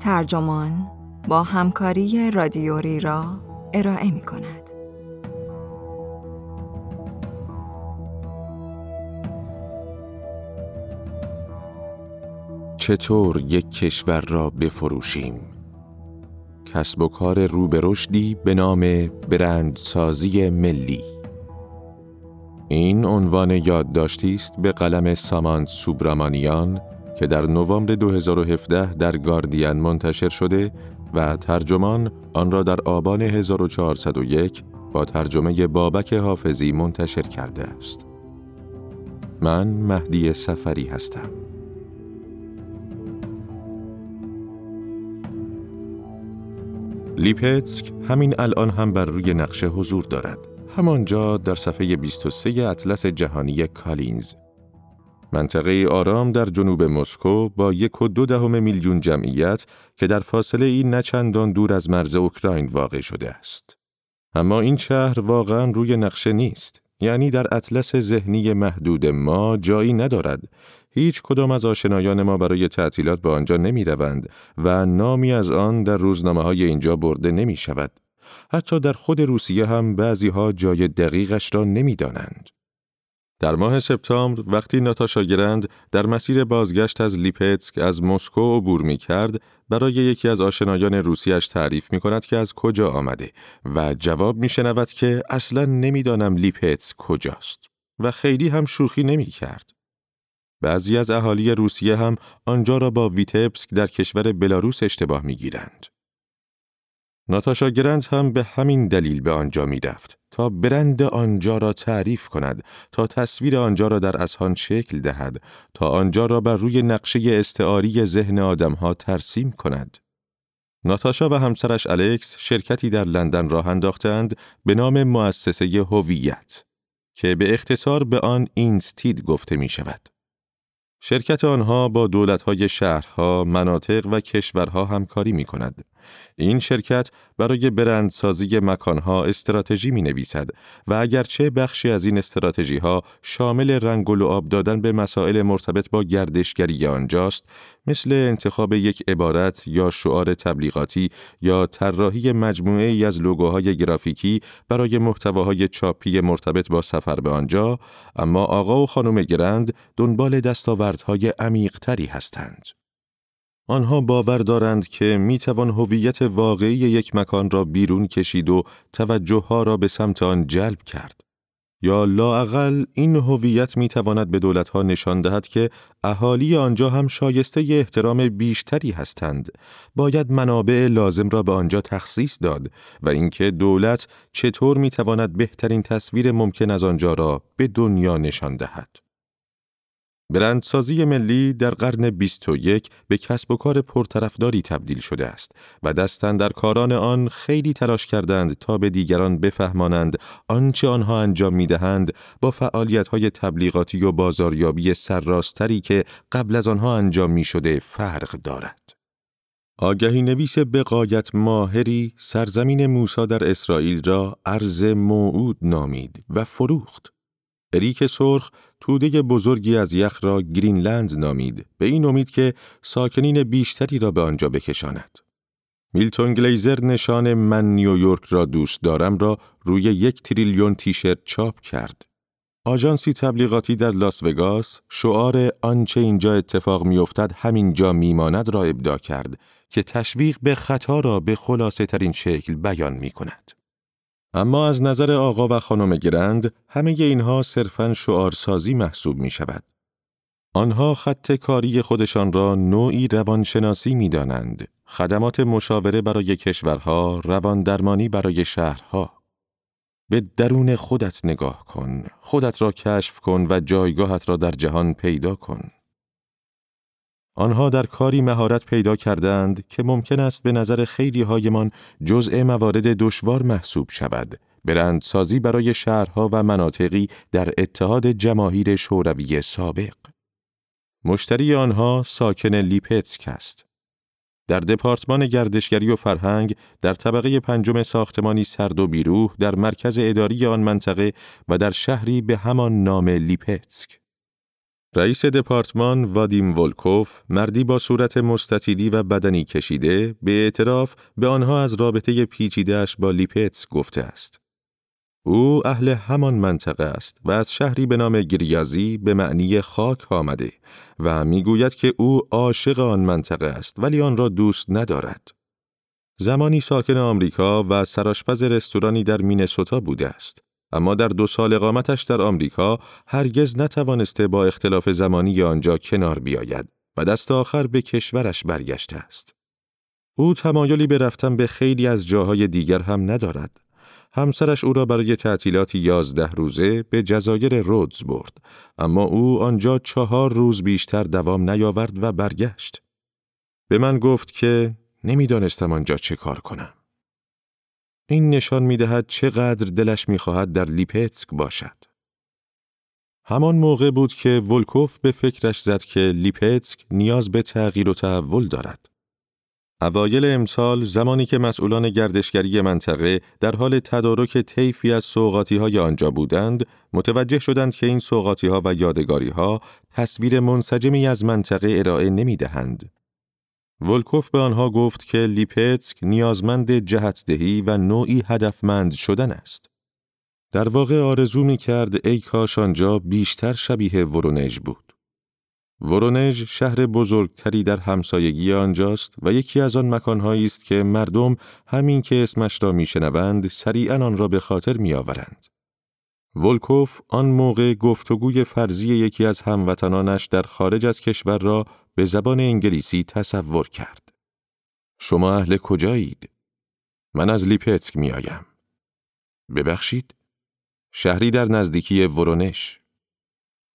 ترجمان با همکاری رادیوری را ارائه می کند. چطور یک کشور را بفروشیم؟ کسب و کار رو به به نام برندسازی ملی این عنوان یادداشتی است به قلم سامانت سوبرامانیان که در نوامبر 2017 در گاردین منتشر شده و ترجمان آن را در آبان 1401 با ترجمه بابک حافظی منتشر کرده است. من مهدی سفری هستم. لیپتسک همین الان هم بر روی نقشه حضور دارد. همانجا در صفحه 23 اطلس جهانی کالینز منطقه آرام در جنوب مسکو با یک و دو دهم میلیون جمعیت که در فاصله این نچندان دور از مرز اوکراین واقع شده است. اما این شهر واقعا روی نقشه نیست. یعنی در اطلس ذهنی محدود ما جایی ندارد. هیچ کدام از آشنایان ما برای تعطیلات به آنجا نمی روند و نامی از آن در روزنامه های اینجا برده نمی شود. حتی در خود روسیه هم بعضی ها جای دقیقش را نمی دانند. در ماه سپتامبر وقتی ناتاشا گرند در مسیر بازگشت از لیپتسک از مسکو عبور می کرد برای یکی از آشنایان روسیش تعریف می کند که از کجا آمده و جواب می شنود که اصلا نمی‌دانم لیپتسک کجاست و خیلی هم شوخی نمی کرد. بعضی از اهالی روسیه هم آنجا را با ویتبسک در کشور بلاروس اشتباه می گیرند. ناتاشا گرند هم به همین دلیل به آنجا می رفت تا برند آنجا را تعریف کند تا تصویر آنجا را در اسهان شکل دهد تا آنجا را بر روی نقشه استعاری ذهن آدمها ترسیم کند ناتاشا و همسرش الکس شرکتی در لندن راه انداختند به نام مؤسسه هویت که به اختصار به آن اینستید گفته می شود. شرکت آنها با دولتهای شهرها، مناطق و کشورها همکاری می کند. این شرکت برای برندسازی مکانها استراتژی می نویسد و اگرچه بخشی از این استراتژی ها شامل رنگ و لعاب دادن به مسائل مرتبط با گردشگری آنجاست مثل انتخاب یک عبارت یا شعار تبلیغاتی یا طراحی مجموعه ای از لوگوهای گرافیکی برای محتواهای چاپی مرتبط با سفر به آنجا اما آقا و خانم گرند دنبال دستاوردهای عمیقتری هستند. آنها باور دارند که می توان هویت واقعی یک مکان را بیرون کشید و توجه ها را به سمت آن جلب کرد. یا لااقل این هویت می تواند به دولت ها نشان دهد که اهالی آنجا هم شایسته احترام بیشتری هستند. باید منابع لازم را به آنجا تخصیص داد و اینکه دولت چطور می تواند بهترین تصویر ممکن از آنجا را به دنیا نشان دهد. برندسازی ملی در قرن 21 به کسب و کار پرطرفداری تبدیل شده است و دستن در کاران آن خیلی تلاش کردند تا به دیگران بفهمانند آنچه آنها انجام می دهند با فعالیت های تبلیغاتی و بازاریابی سرراستری که قبل از آنها انجام می شده فرق دارد. آگهی نویس بقایت ماهری سرزمین موسا در اسرائیل را ارز موعود نامید و فروخت. اریک سرخ توده بزرگی از یخ را گرینلند نامید به این امید که ساکنین بیشتری را به آنجا بکشاند. میلتون گلیزر نشان من نیویورک را دوست دارم را روی یک تریلیون تیشرت چاپ کرد. آژانسی تبلیغاتی در لاس وگاس شعار آنچه اینجا اتفاق میافتد همینجا میماند را ابدا کرد که تشویق به خطا را به خلاصه ترین شکل بیان می کند. اما از نظر آقا و خانم گرند همه اینها صرفاً شعارسازی محسوب می شود. آنها خط کاری خودشان را نوعی روانشناسی می دانند. خدمات مشاوره برای کشورها، روان درمانی برای شهرها. به درون خودت نگاه کن، خودت را کشف کن و جایگاهت را در جهان پیدا کن. آنها در کاری مهارت پیدا کردند که ممکن است به نظر خیلی هایمان جزء موارد دشوار محسوب شود. برندسازی برای شهرها و مناطقی در اتحاد جماهیر شوروی سابق. مشتری آنها ساکن لیپتسک است. در دپارتمان گردشگری و فرهنگ در طبقه پنجم ساختمانی سرد و بیروح در مرکز اداری آن منطقه و در شهری به همان نام لیپتسک. رئیس دپارتمان وادیم ولکوف مردی با صورت مستطیلی و بدنی کشیده به اعتراف به آنها از رابطه پیچیدهش با لیپتسک گفته است. او اهل همان منطقه است و از شهری به نام گریازی به معنی خاک آمده و می‌گوید که او عاشق آن منطقه است ولی آن را دوست ندارد. زمانی ساکن آمریکا و سراشپز رستورانی در مینسوتا بوده است. اما در دو سال اقامتش در آمریکا هرگز نتوانسته با اختلاف زمانی آنجا کنار بیاید و دست آخر به کشورش برگشته است. او تمایلی به رفتن به خیلی از جاهای دیگر هم ندارد. همسرش او را برای تعطیلاتی یازده روزه به جزایر رودز برد، اما او آنجا چهار روز بیشتر دوام نیاورد و برگشت. به من گفت که نمی‌دانستم آنجا چه کار کنم. این نشان می دهد چقدر دلش می خواهد در لیپتسک باشد. همان موقع بود که ولکوف به فکرش زد که لیپتسک نیاز به تغییر و تحول دارد. اوایل امسال زمانی که مسئولان گردشگری منطقه در حال تدارک طیفی از سوقاتی های آنجا بودند، متوجه شدند که این سوقاتی ها و یادگاری ها تصویر منسجمی از منطقه ارائه نمی دهند. ولکوف به آنها گفت که لیپتسک نیازمند جهتدهی و نوعی هدفمند شدن است. در واقع آرزو می کرد ای کاش آنجا بیشتر شبیه ورونژ بود. ورونژ شهر بزرگتری در همسایگی آنجاست و یکی از آن مکانهایی است که مردم همین که اسمش را میشنوند سریعا آن را به خاطر میآورند. ولکوف آن موقع گفتگوی فرضی یکی از هموطنانش در خارج از کشور را به زبان انگلیسی تصور کرد. شما اهل کجایید؟ من از لیپتسک می آیم. ببخشید؟ شهری در نزدیکی ورونش.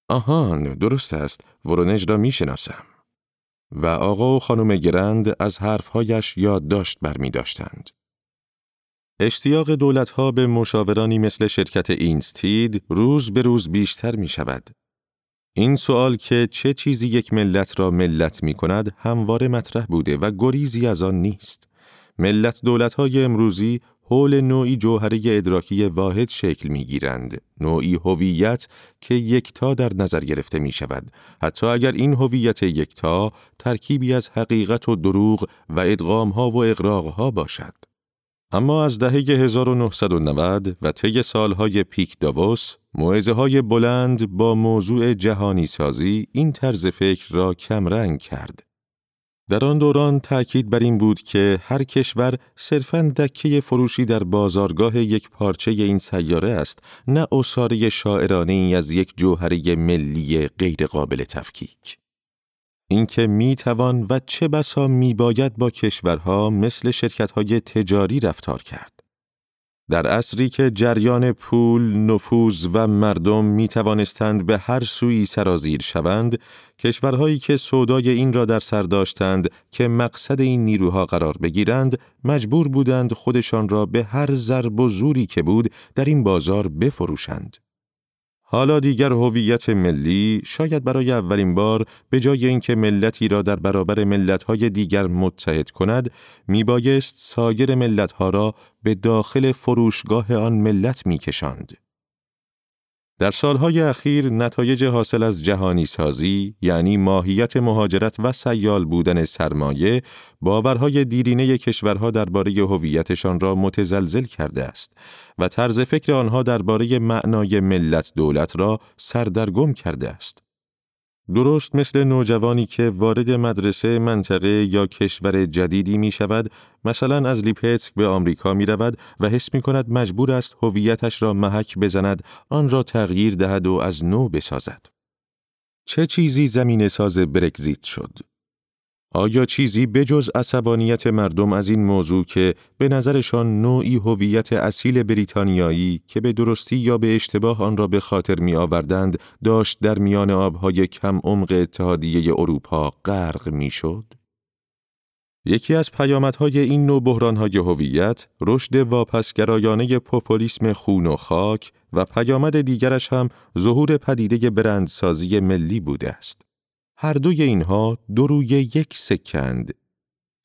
آهان، درست است. ورونژ را می شناسم. و آقا و خانم گرند از حرفهایش یادداشت برمی داشتند. اشتیاق دولتها به مشاورانی مثل شرکت اینستید روز به روز بیشتر می شود. این سوال که چه چیزی یک ملت را ملت می کند همواره مطرح بوده و گریزی از آن نیست. ملت دولتهای امروزی حول نوعی جوهره ادراکی واحد شکل می گیرند. نوعی هویت که یکتا در نظر گرفته می شود. حتی اگر این هویت یکتا ترکیبی از حقیقت و دروغ و ادغامها و اقراقها باشد. اما از دهه 1990 و طی سالهای پیک داووس، موعظه های بلند با موضوع جهانی سازی این طرز فکر را کمرنگ کرد. در آن دوران تأکید بر این بود که هر کشور صرفاً دکه فروشی در بازارگاه یک پارچه این سیاره است، نه اصاره شاعرانه از یک جوهره ملی غیرقابل تفکیک. اینکه می توان و چه بسا می باید با کشورها مثل شرکتهای تجاری رفتار کرد. در عصری که جریان پول، نفوذ و مردم می توانستند به هر سوی سرازیر شوند، کشورهایی که سودای این را در سر داشتند که مقصد این نیروها قرار بگیرند، مجبور بودند خودشان را به هر ضرب و زوری که بود در این بازار بفروشند. حالا دیگر هویت ملی شاید برای اولین بار به جای اینکه ملتی را در برابر ملتهای دیگر متحد کند میبایست سایر ملتها را به داخل فروشگاه آن ملت میکشاند. در سالهای اخیر نتایج حاصل از جهانی سازی یعنی ماهیت مهاجرت و سیال بودن سرمایه باورهای دیرینه کشورها درباره هویتشان را متزلزل کرده است و طرز فکر آنها درباره معنای ملت دولت را سردرگم کرده است. درست مثل نوجوانی که وارد مدرسه منطقه یا کشور جدیدی می شود، مثلا از لیپتسک به آمریکا می رود و حس می کند مجبور است هویتش را محک بزند، آن را تغییر دهد و از نو بسازد. چه چیزی زمین ساز برگزیت شد؟ آیا چیزی بجز عصبانیت مردم از این موضوع که به نظرشان نوعی هویت اصیل بریتانیایی که به درستی یا به اشتباه آن را به خاطر می آوردند داشت در میان آبهای کم عمق اتحادیه اروپا غرق می شد؟ یکی از پیامدهای این نوع بحرانهای هویت رشد واپسگرایانه پوپولیسم خون و خاک و پیامد دیگرش هم ظهور پدیده برندسازی ملی بوده است. هر دوی اینها دو روی یک سکند.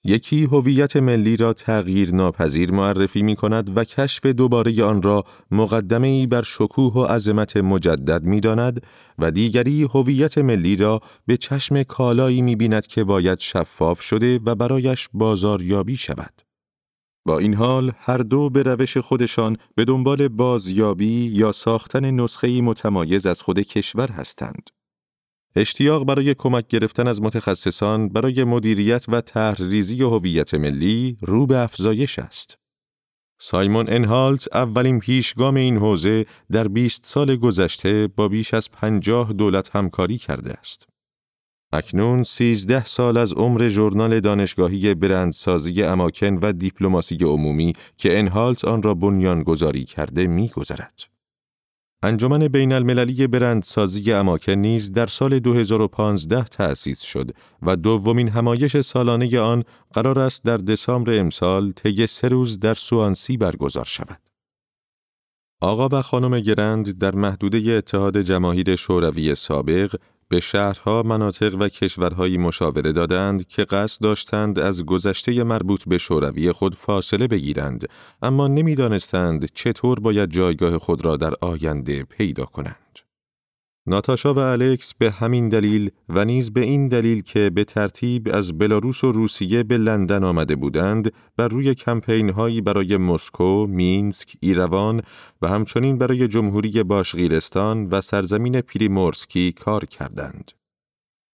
یکی هویت ملی را تغییر ناپذیر معرفی می کند و کشف دوباره آن را مقدمه ای بر شکوه و عظمت مجدد می داند و دیگری هویت ملی را به چشم کالایی می بیند که باید شفاف شده و برایش بازاریابی شود. با این حال هر دو به روش خودشان به دنبال بازیابی یا ساختن نسخه متمایز از خود کشور هستند. اشتیاق برای کمک گرفتن از متخصصان برای مدیریت و طرحریزی هویت ملی رو به افزایش است. سایمون انهالت اولین پیشگام این حوزه در 20 سال گذشته با بیش از 50 دولت همکاری کرده است. اکنون 13 سال از عمر ژورنال دانشگاهی برندسازی اماکن و دیپلماسی عمومی که انهالت آن را بنیان گذاری کرده می‌گذرد. انجمن بین المللی برندسازی اماکن نیز در سال 2015 تأسیس شد و دومین همایش سالانه آن قرار است در دسامبر امسال طی سه روز در سوانسی برگزار شود. آقا و خانم گرند در محدوده اتحاد جماهیر شوروی سابق به شهرها، مناطق و کشورهایی مشاوره دادند که قصد داشتند از گذشته مربوط به شوروی خود فاصله بگیرند اما نمی‌دانستند چطور باید جایگاه خود را در آینده پیدا کنند. ناتاشا و الکس به همین دلیل و نیز به این دلیل که به ترتیب از بلاروس و روسیه به لندن آمده بودند بر روی کمپین هایی برای مسکو، مینسک، ایروان و همچنین برای جمهوری باشغیرستان و سرزمین پریمورسکی کار کردند.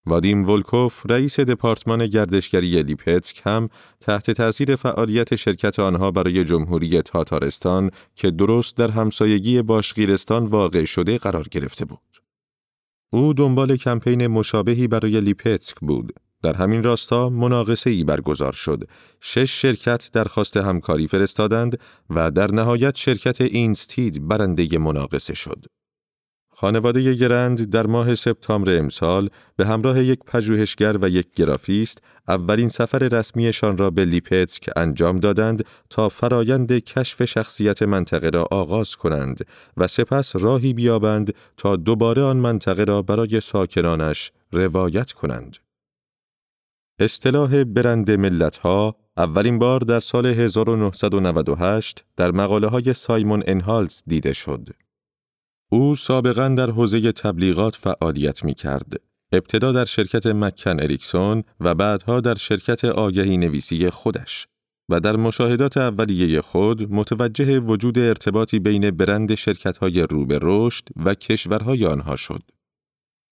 وادیم ولکوف رئیس دپارتمان گردشگری لیپتسک هم تحت تأثیر فعالیت شرکت آنها برای جمهوری تاتارستان که درست در همسایگی باشغیرستان واقع شده قرار گرفته بود. او دنبال کمپین مشابهی برای لیپتسک بود. در همین راستا مناقصه ای برگزار شد. شش شرکت درخواست همکاری فرستادند و در نهایت شرکت اینستید برنده مناقصه شد. خانواده گرند در ماه سپتامبر امسال به همراه یک پژوهشگر و یک گرافیست اولین سفر رسمیشان را به لیپتسک انجام دادند تا فرایند کشف شخصیت منطقه را آغاز کنند و سپس راهی بیابند تا دوباره آن منطقه را برای ساکنانش روایت کنند. اصطلاح برند ملتها اولین بار در سال 1998 در مقاله های سایمون انهالز دیده شد. او سابقا در حوزه تبلیغات فعالیت می کرد. ابتدا در شرکت مکن اریکسون و بعدها در شرکت آگهی نویسی خودش و در مشاهدات اولیه خود متوجه وجود ارتباطی بین برند شرکت‌های رو به رشد و کشورهای آنها شد.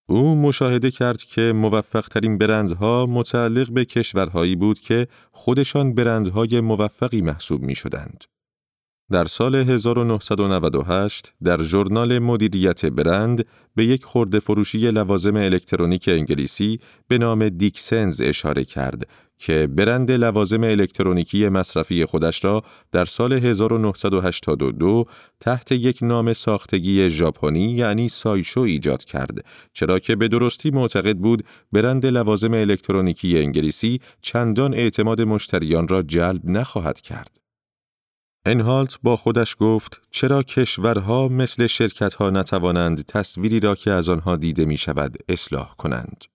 او مشاهده کرد که موفق ترین برندها متعلق به کشورهایی بود که خودشان برندهای موفقی محسوب می شدند. در سال 1998 در ژورنال مدیریت برند به یک خورده فروشی لوازم الکترونیک انگلیسی به نام دیکسنز اشاره کرد که برند لوازم الکترونیکی مصرفی خودش را در سال 1982 تحت یک نام ساختگی ژاپنی یعنی سایشو ایجاد کرد چرا که به درستی معتقد بود برند لوازم الکترونیکی انگلیسی چندان اعتماد مشتریان را جلب نخواهد کرد. انهالت با خودش گفت چرا کشورها مثل شرکتها نتوانند تصویری را که از آنها دیده می شود اصلاح کنند.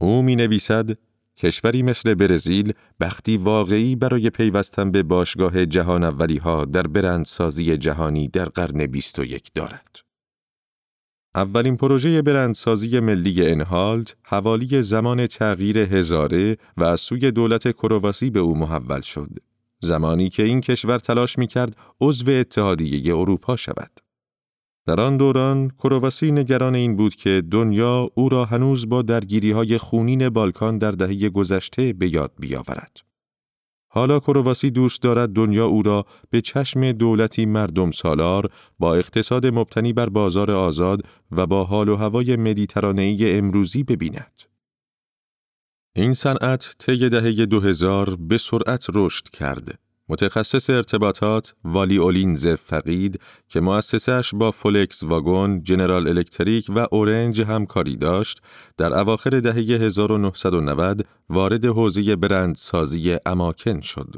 او می نویسد کشوری مثل برزیل بختی واقعی برای پیوستن به باشگاه جهان اولی ها در برندسازی جهانی در قرن 21 دارد. اولین پروژه برندسازی ملی انهالت حوالی زمان تغییر هزاره و از سوی دولت کرواسی به او محول شد. زمانی که این کشور تلاش می کرد عضو اتحادیه اروپا شود. در آن دوران کرواسی نگران این بود که دنیا او را هنوز با درگیری های خونین بالکان در دهه گذشته به یاد بیاورد. حالا کرواسی دوست دارد دنیا او را به چشم دولتی مردم سالار با اقتصاد مبتنی بر بازار آزاد و با حال و هوای مدیترانه‌ای امروزی ببیند. این صنعت طی دهه 2000 به سرعت رشد کرد. متخصص ارتباطات والی اولینز فقید که مؤسسش با فولکس واگن، جنرال الکتریک و اورنج همکاری داشت، در اواخر دهه 1990 وارد حوزه برندسازی اماکن شد.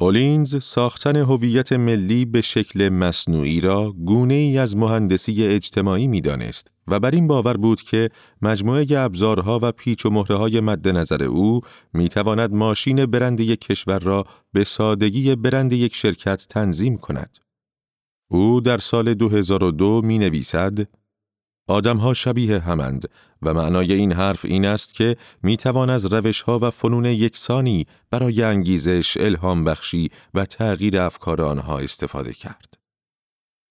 اولینز ساختن هویت ملی به شکل مصنوعی را گونه ای از مهندسی اجتماعی می دانست و بر این باور بود که مجموعه ابزارها و پیچ و مهره های مد نظر او می تواند ماشین برند یک کشور را به سادگی برند یک شرکت تنظیم کند. او در سال 2002 می نویسد آدمها شبیه همند و معنای این حرف این است که می توان از روش ها و فنون یکسانی برای انگیزش، الهام بخشی و تغییر افکار آنها استفاده کرد.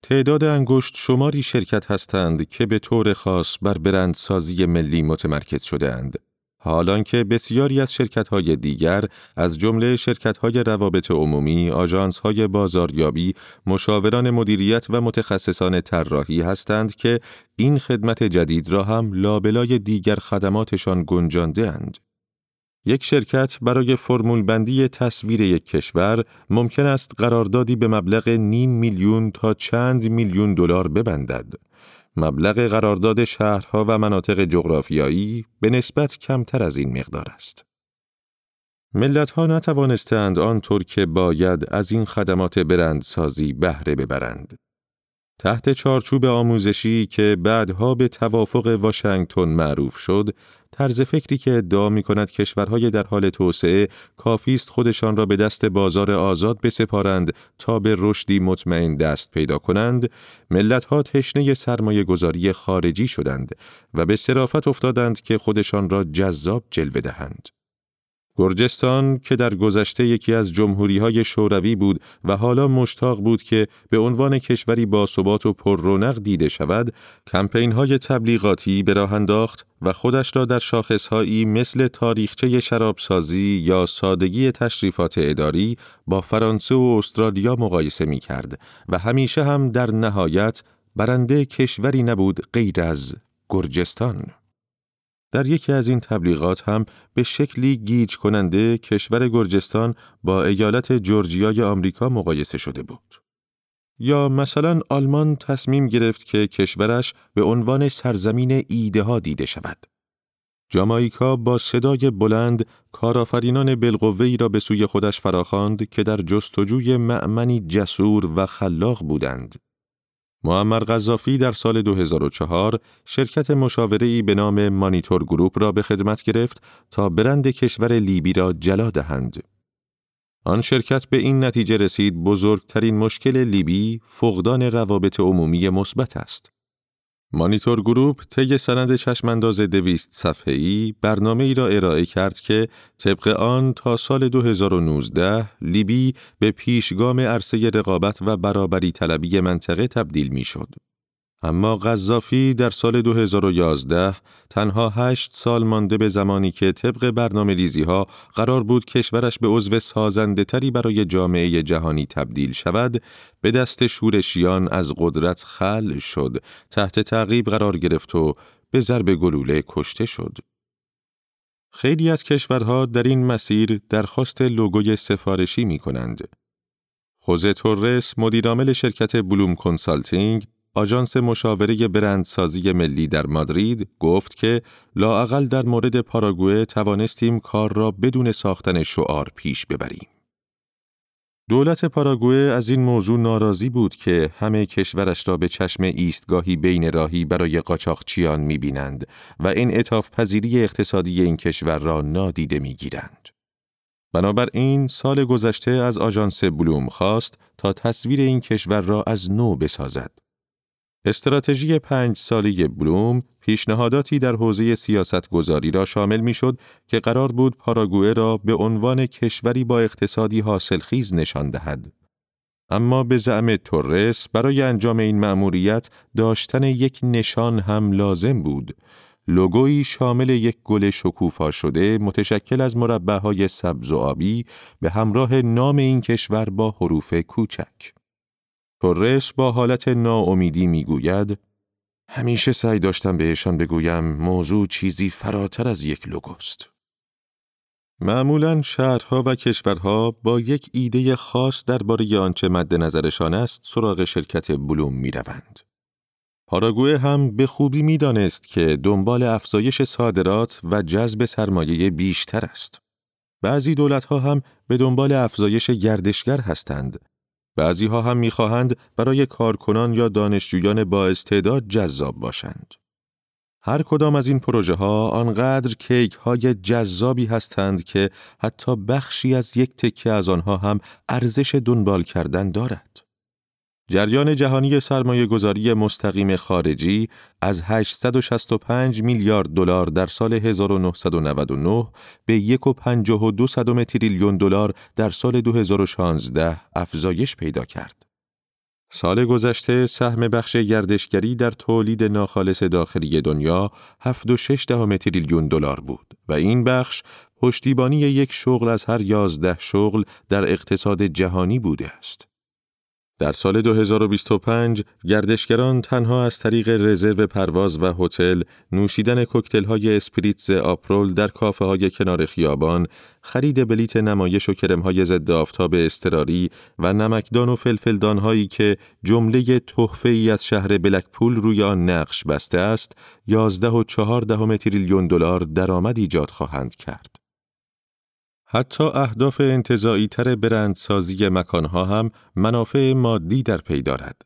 تعداد انگشت شماری شرکت هستند که به طور خاص بر برندسازی ملی متمرکز شده اند حالان که بسیاری از شرکت‌های دیگر از جمله شرکت‌های روابط عمومی، آژانس‌های بازاریابی، مشاوران مدیریت و متخصصان طراحی هستند که این خدمت جدید را هم لابلای دیگر خدماتشان گنجانده اند. یک شرکت برای فرمول بندی تصویر یک کشور ممکن است قراردادی به مبلغ نیم میلیون تا چند میلیون دلار ببندد. مبلغ قرارداد شهرها و مناطق جغرافیایی به نسبت کمتر از این مقدار است. ملت نتوانستند آنطور که باید از این خدمات برندسازی بهره ببرند. تحت چارچوب آموزشی که بعدها به توافق واشنگتن معروف شد، طرز فکری که ادعا می کند کشورهای در حال توسعه کافی است خودشان را به دست بازار آزاد بسپارند تا به رشدی مطمئن دست پیدا کنند، ملتها تشنه سرمایه گذاری خارجی شدند و به صرافت افتادند که خودشان را جذاب جلوه دهند. گرجستان که در گذشته یکی از جمهوری های شوروی بود و حالا مشتاق بود که به عنوان کشوری باثبات و پر رونق دیده شود، کمپین های تبلیغاتی به راه انداخت و خودش را در شاخصهایی مثل تاریخچه شرابسازی یا سادگی تشریفات اداری با فرانسه و استرالیا مقایسه می کرد و همیشه هم در نهایت برنده کشوری نبود غیر از گرجستان. در یکی از این تبلیغات هم به شکلی گیج کننده کشور گرجستان با ایالت جورجیای آمریکا مقایسه شده بود. یا مثلا آلمان تصمیم گرفت که کشورش به عنوان سرزمین ایده ها دیده شود. جامایکا با صدای بلند کارآفرینان بالقوه‌ای را به سوی خودش فراخواند که در جستجوی معمنی جسور و خلاق بودند. معمر قذافی در سال 2004 شرکت مشاوره‌ای به نام مانیتور گروپ را به خدمت گرفت تا برند کشور لیبی را جلا دهند. آن شرکت به این نتیجه رسید بزرگترین مشکل لیبی فقدان روابط عمومی مثبت است. مانیتور گروپ طی سند چشمانداز دویست صفحه‌ای برنامه ای را ارائه کرد که طبق آن تا سال 2019 لیبی به پیشگام عرصه رقابت و برابری طلبی منطقه تبدیل می شد. اما غذافی در سال 2011 تنها هشت سال مانده به زمانی که طبق برنامه ریزی ها قرار بود کشورش به عضو سازنده تری برای جامعه جهانی تبدیل شود به دست شورشیان از قدرت خل شد تحت تعقیب قرار گرفت و به ضرب گلوله کشته شد. خیلی از کشورها در این مسیر درخواست لوگوی سفارشی می کنند. خوزه تورس مدیرعامل شرکت بلوم کنسالتینگ آژانس مشاوره برندسازی ملی در مادرید گفت که لااقل در مورد پاراگوئه توانستیم کار را بدون ساختن شعار پیش ببریم. دولت پاراگوئه از این موضوع ناراضی بود که همه کشورش را به چشم ایستگاهی بین راهی برای قاچاقچیان می‌بینند و این اطاف پذیری اقتصادی این کشور را نادیده می‌گیرند. بنابراین سال گذشته از آژانس بلوم خواست تا تصویر این کشور را از نو بسازد. استراتژی پنج ساله بلوم پیشنهاداتی در حوزه سیاست گذاری را شامل می شد که قرار بود پاراگوئه را به عنوان کشوری با اقتصادی حاصلخیز نشان دهد. اما به زعم تورس برای انجام این مأموریت داشتن یک نشان هم لازم بود. لوگویی شامل یک گل شکوفا شده متشکل از مربعهای سبز و آبی به همراه نام این کشور با حروف کوچک. تورس با حالت ناامیدی می‌گوید همیشه سعی داشتم بهشان بگویم موضوع چیزی فراتر از یک لوگوست. معمولا شهرها و کشورها با یک ایده خاص درباره آنچه مد نظرشان است سراغ شرکت بلوم می روند. پاراگوئه هم به خوبی می دانست که دنبال افزایش صادرات و جذب سرمایه بیشتر است. بعضی دولتها هم به دنبال افزایش گردشگر هستند. بعضی ها هم می‌خواهند برای کارکنان یا دانشجویان با استعداد جذاب باشند. هر کدام از این پروژه ها آنقدر کیک های جذابی هستند که حتی بخشی از یک تکه از آنها هم ارزش دنبال کردن دارد. جریان جهانی سرمایه گذاری مستقیم خارجی از 865 میلیارد دلار در سال 1999 به 1.52 تریلیون دلار در سال 2016 افزایش پیدا کرد. سال گذشته سهم بخش گردشگری در تولید ناخالص داخلی دنیا 7.6 تریلیون دلار بود و این بخش پشتیبانی یک شغل از هر 11 شغل در اقتصاد جهانی بوده است. در سال 2025 گردشگران تنها از طریق رزرو پرواز و هتل، نوشیدن کوکتل های اسپریتز آپرول در کافه های کنار خیابان، خرید بلیت نمایش و کرم های ضد آفتاب اضطراری و نمکدان و فلفلدان هایی که جمله تحفه ای از شهر بلکپول روی آن نقش بسته است، 11 و 4 دهم تریلیون دلار درآمد ایجاد خواهند کرد. حتی اهداف انتزاعی تر برندسازی مکانها هم منافع مادی در پی دارد.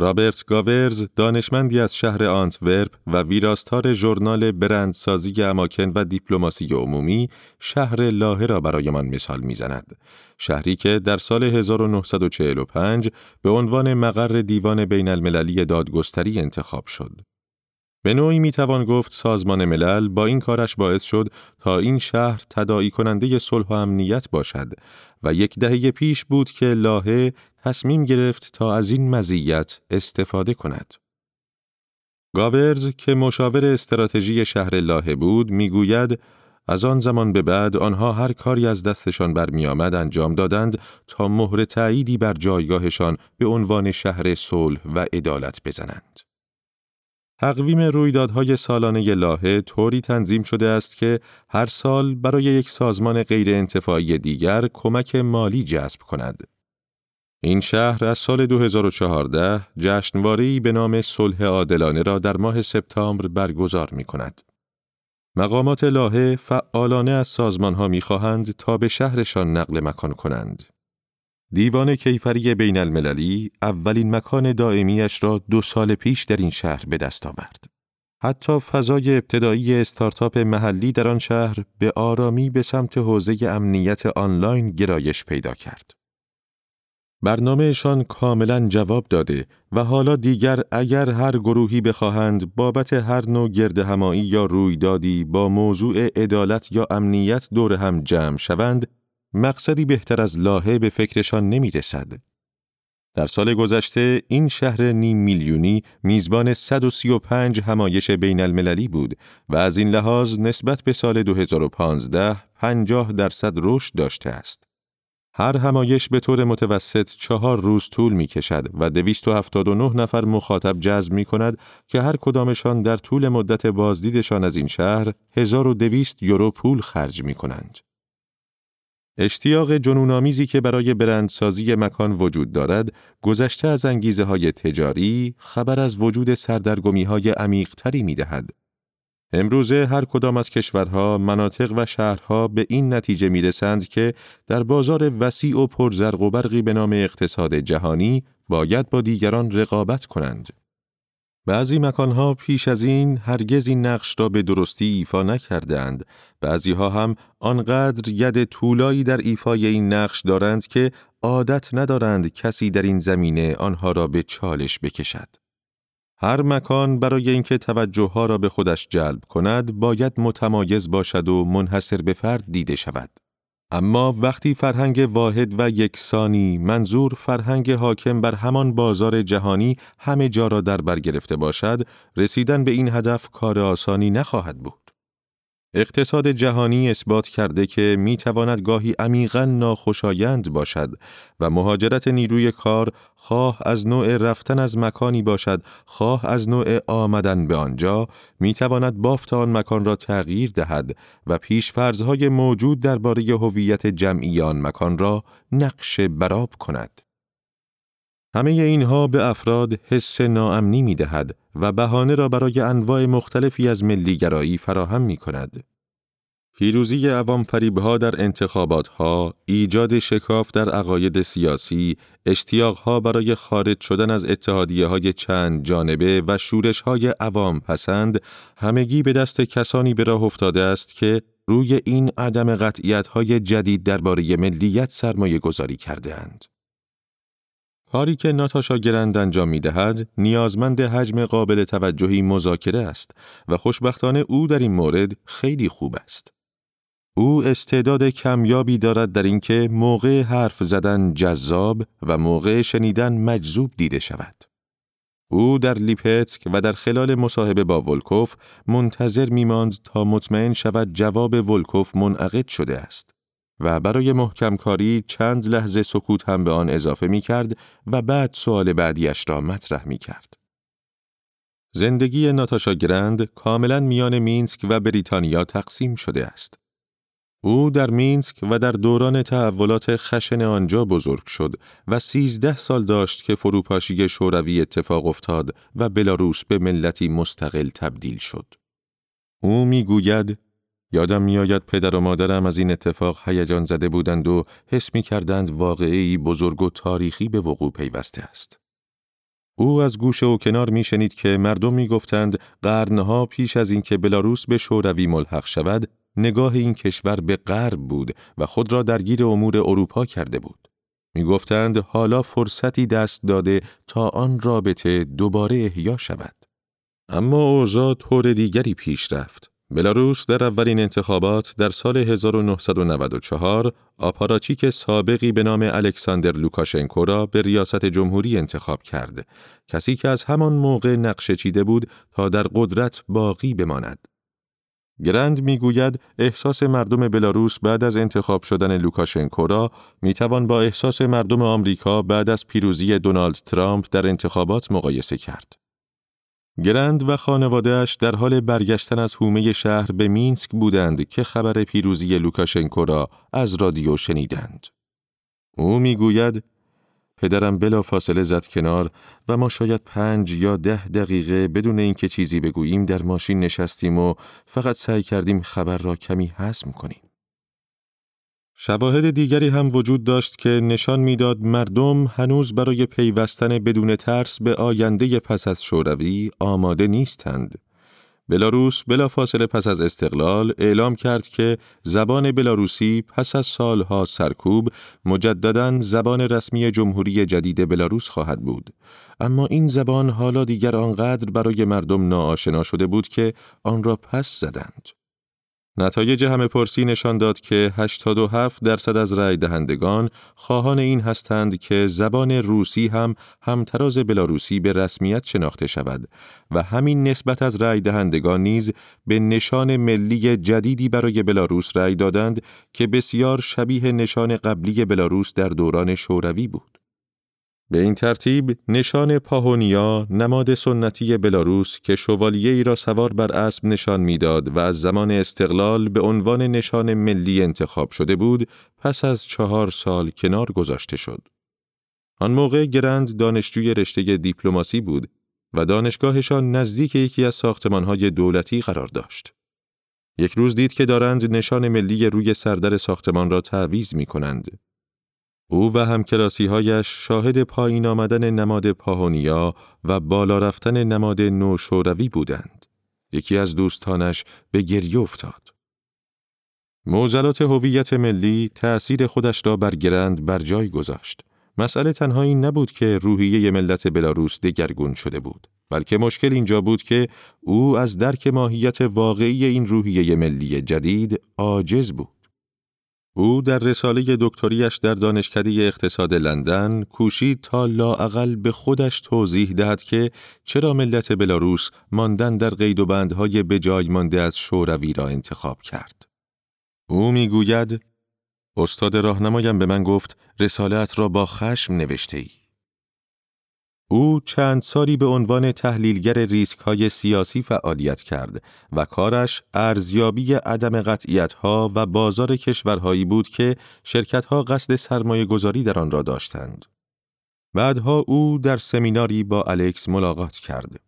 رابرت گاورز دانشمندی از شهر آنتورپ و ویراستار ژورنال برندسازی اماکن و دیپلماسی عمومی شهر لاهه را برایمان مثال می‌زند. شهری که در سال 1945 به عنوان مقر دیوان بین المللی دادگستری انتخاب شد. به نوعی می‌توان گفت سازمان ملل با این کارش باعث شد تا این شهر تداعی کننده صلح و امنیت باشد و یک دهه پیش بود که لاهه تصمیم گرفت تا از این مزیت استفاده کند. گاورز که مشاور استراتژی شهر لاهه بود می‌گوید از آن زمان به بعد آنها هر کاری از دستشان برمیآمد انجام دادند تا مهر تأییدی بر جایگاهشان به عنوان شهر صلح و عدالت بزنند. تقویم رویدادهای سالانه لاهه طوری تنظیم شده است که هر سال برای یک سازمان غیر انتفاعی دیگر کمک مالی جذب کند. این شهر از سال 2014 جشنواره‌ای به نام صلح عادلانه را در ماه سپتامبر برگزار می کند. مقامات لاهه فعالانه از سازمانها می‌خواهند تا به شهرشان نقل مکان کنند. دیوان کیفری بین المللی اولین مکان دائمیش را دو سال پیش در این شهر به دست آورد. حتی فضای ابتدایی استارتاپ محلی در آن شهر به آرامی به سمت حوزه امنیت آنلاین گرایش پیدا کرد. برنامهشان کاملا جواب داده و حالا دیگر اگر هر گروهی بخواهند بابت هر نوع گرد همایی یا رویدادی با موضوع عدالت یا امنیت دور هم جمع شوند مقصدی بهتر از لاهه به فکرشان نمی رسد. در سال گذشته این شهر نیم میلیونی میزبان 135 همایش بین المللی بود و از این لحاظ نسبت به سال 2015 50 درصد رشد داشته است. هر همایش به طور متوسط چهار روز طول می کشد و 279 نفر مخاطب جذب می کند که هر کدامشان در طول مدت بازدیدشان از این شهر 1200 یورو پول خرج می کنند. اشتیاق جنونآمیزی که برای برندسازی مکان وجود دارد، گذشته از انگیزه های تجاری، خبر از وجود سردرگمی های عمیقتری می دهد. امروزه هر کدام از کشورها، مناطق و شهرها به این نتیجه می رسند که در بازار وسیع و پرزرق و برقی به نام اقتصاد جهانی باید با دیگران رقابت کنند. بعضی مکانها پیش از این هرگز این نقش را به درستی ایفا نکردند. بعضی ها هم آنقدر ید طولایی در ایفای این نقش دارند که عادت ندارند کسی در این زمینه آنها را به چالش بکشد. هر مکان برای اینکه توجه ها را به خودش جلب کند باید متمایز باشد و منحصر به فرد دیده شود. اما وقتی فرهنگ واحد و یکسانی منظور فرهنگ حاکم بر همان بازار جهانی همه جا را در بر گرفته باشد رسیدن به این هدف کار آسانی نخواهد بود. اقتصاد جهانی اثبات کرده که می تواند گاهی عمیقا ناخوشایند باشد و مهاجرت نیروی کار خواه از نوع رفتن از مکانی باشد خواه از نوع آمدن به آنجا می تواند بافت آن مکان را تغییر دهد و پیشفرزهای موجود درباره هویت جمعی آن مکان را نقش براب کند. همه اینها به افراد حس ناامنی می دهد و بهانه را برای انواع مختلفی از ملیگرایی فراهم می کند. پیروزی عوام فریبها در انتخابات ها، ایجاد شکاف در عقاید سیاسی، اشتیاق ها برای خارج شدن از اتحادیه های چند جانبه و شورش های عوام پسند همگی به دست کسانی به راه افتاده است که روی این عدم قطعیت های جدید درباره ملیت سرمایه گذاری کرده اند. کاری که ناتاشا گرند انجام می دهد، نیازمند حجم قابل توجهی مذاکره است و خوشبختانه او در این مورد خیلی خوب است. او استعداد کمیابی دارد در اینکه موقع حرف زدن جذاب و موقع شنیدن مجذوب دیده شود. او در لیپتسک و در خلال مصاحبه با ولکوف منتظر میماند تا مطمئن شود جواب ولکوف منعقد شده است و برای محکم کاری چند لحظه سکوت هم به آن اضافه می کرد و بعد سوال بعدیش را مطرح می کرد. زندگی ناتاشا گرند کاملا میان مینسک و بریتانیا تقسیم شده است. او در مینسک و در دوران تحولات خشن آنجا بزرگ شد و سیزده سال داشت که فروپاشی شوروی اتفاق افتاد و بلاروس به ملتی مستقل تبدیل شد. او می‌گوید یادم میآید پدر و مادرم از این اتفاق هیجان زده بودند و حس می کردند واقعی بزرگ و تاریخی به وقوع پیوسته است. او از گوشه و کنار می شنید که مردم می گفتند قرنها پیش از اینکه بلاروس به شوروی ملحق شود نگاه این کشور به غرب بود و خود را درگیر امور اروپا کرده بود. می گفتند حالا فرصتی دست داده تا آن رابطه دوباره احیا شود. اما اوضاع طور دیگری پیش رفت. بلاروس در اولین انتخابات در سال 1994 آپاراچیک سابقی به نام الکساندر لوکاشنکو را به ریاست جمهوری انتخاب کرد. کسی که از همان موقع نقشه چیده بود تا در قدرت باقی بماند. گرند می‌گوید احساس مردم بلاروس بعد از انتخاب شدن لوکاشنکو را می‌توان با احساس مردم آمریکا بعد از پیروزی دونالد ترامپ در انتخابات مقایسه کرد. گرند و خانوادهش در حال برگشتن از حومه شهر به مینسک بودند که خبر پیروزی لوکاشنکو را از رادیو شنیدند. او می‌گوید پدرم بلا فاصله زد کنار و ما شاید پنج یا ده دقیقه بدون اینکه چیزی بگوییم در ماشین نشستیم و فقط سعی کردیم خبر را کمی حسم کنیم. شواهد دیگری هم وجود داشت که نشان می‌داد مردم هنوز برای پیوستن بدون ترس به آینده پس از شوروی آماده نیستند. بلاروس بلافاصله پس از استقلال اعلام کرد که زبان بلاروسی پس از سالها سرکوب مجددا زبان رسمی جمهوری جدید بلاروس خواهد بود اما این زبان حالا دیگر آنقدر برای مردم ناآشنا شده بود که آن را پس زدند نتایج همه پرسی نشان داد که 87 درصد از رای دهندگان خواهان این هستند که زبان روسی هم همتراز بلاروسی به رسمیت شناخته شود و همین نسبت از رای دهندگان نیز به نشان ملی جدیدی برای بلاروس رای دادند که بسیار شبیه نشان قبلی بلاروس در دوران شوروی بود. به این ترتیب نشان پاهونیا نماد سنتی بلاروس که شوالیه ای را سوار بر اسب نشان می‌داد و از زمان استقلال به عنوان نشان ملی انتخاب شده بود پس از چهار سال کنار گذاشته شد. آن موقع گرند دانشجوی رشته دیپلماسی بود و دانشگاهشان نزدیک یکی از ساختمانهای دولتی قرار داشت. یک روز دید که دارند نشان ملی روی سردر ساختمان را تعویز می کنند. او و همکلاسیهایش شاهد پایین آمدن نماد پاهونیا و بالا رفتن نماد نوشوروی بودند. یکی از دوستانش به گریه افتاد. موزلات هویت ملی تأثیر خودش را بر گرند بر جای گذاشت. مسئله تنها این نبود که روحیه ملت بلاروس دگرگون شده بود، بلکه مشکل اینجا بود که او از درک ماهیت واقعی این روحیه ملی جدید عاجز بود. او در رساله دکتریش در دانشکده اقتصاد لندن کوشید تا لاعقل به خودش توضیح دهد که چرا ملت بلاروس ماندن در قید و بندهای به جای مانده از شوروی را انتخاب کرد. او می‌گوید استاد راهنمایم به من گفت رسالت را با خشم نوشته ای. او چند سالی به عنوان تحلیلگر ریسک های سیاسی فعالیت کرد و کارش ارزیابی عدم قطعیت ها و بازار کشورهایی بود که شرکت ها قصد سرمایه گذاری در آن را داشتند. بعدها او در سمیناری با الکس ملاقات کرد.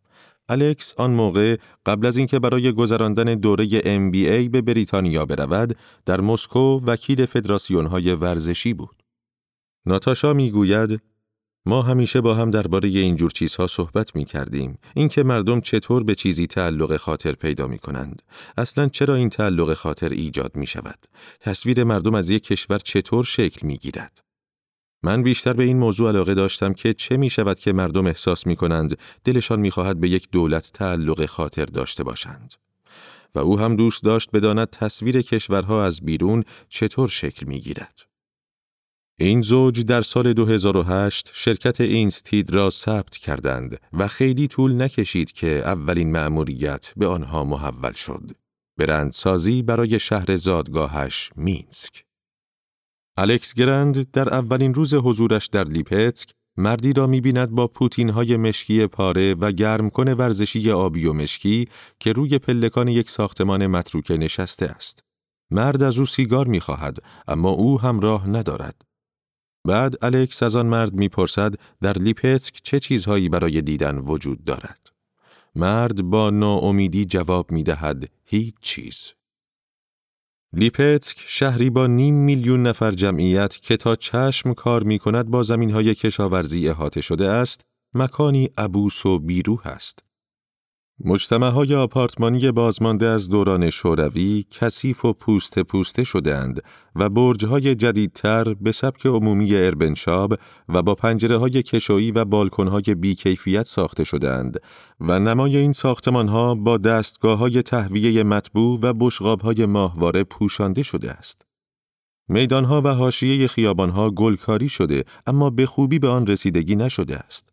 الکس آن موقع قبل از اینکه برای گذراندن دوره MBA به بریتانیا برود، در مسکو وکیل فدراسیون های ورزشی بود. ناتاشا می‌گوید ما همیشه با هم درباره اینجور چیزها صحبت می کردیم. اینکه مردم چطور به چیزی تعلق خاطر پیدا می کنند. اصلا چرا این تعلق خاطر ایجاد می شود؟ تصویر مردم از یک کشور چطور شکل می گیرد؟ من بیشتر به این موضوع علاقه داشتم که چه می شود که مردم احساس می کنند دلشان می خواهد به یک دولت تعلق خاطر داشته باشند. و او هم دوست داشت بداند تصویر کشورها از بیرون چطور شکل می گیرد. این زوج در سال 2008 شرکت اینستید را ثبت کردند و خیلی طول نکشید که اولین مأموریت به آنها محول شد. برندسازی برای شهر زادگاهش مینسک. الکس گرند در اولین روز حضورش در لیپتسک مردی را می‌بیند با پوتین های مشکی پاره و گرمکن ورزشی آبی و مشکی که روی پلکان یک ساختمان متروکه نشسته است. مرد از او سیگار می‌خواهد اما او همراه ندارد. بعد الکس از آن مرد می‌پرسد در لیپتسک چه چیزهایی برای دیدن وجود دارد. مرد با ناامیدی جواب می‌دهد هیچ چیز. لیپتسک شهری با نیم میلیون نفر جمعیت که تا چشم کار می کند با زمین های کشاورزی احاطه شده است، مکانی عبوس و بیروح است. مجتمع های آپارتمانی بازمانده از دوران شوروی کثیف و پوست پوسته شدند و برج های جدیدتر به سبک عمومی اربنشاب و با پنجره های کشویی و بالکن های بیکیفیت ساخته شدند و نمای این ساختمان ها با دستگاه های تهویه مطبوع و بشغاب های ماهواره پوشانده شده است. میدان ها و حاشیه خیابان ها گلکاری شده اما به خوبی به آن رسیدگی نشده است.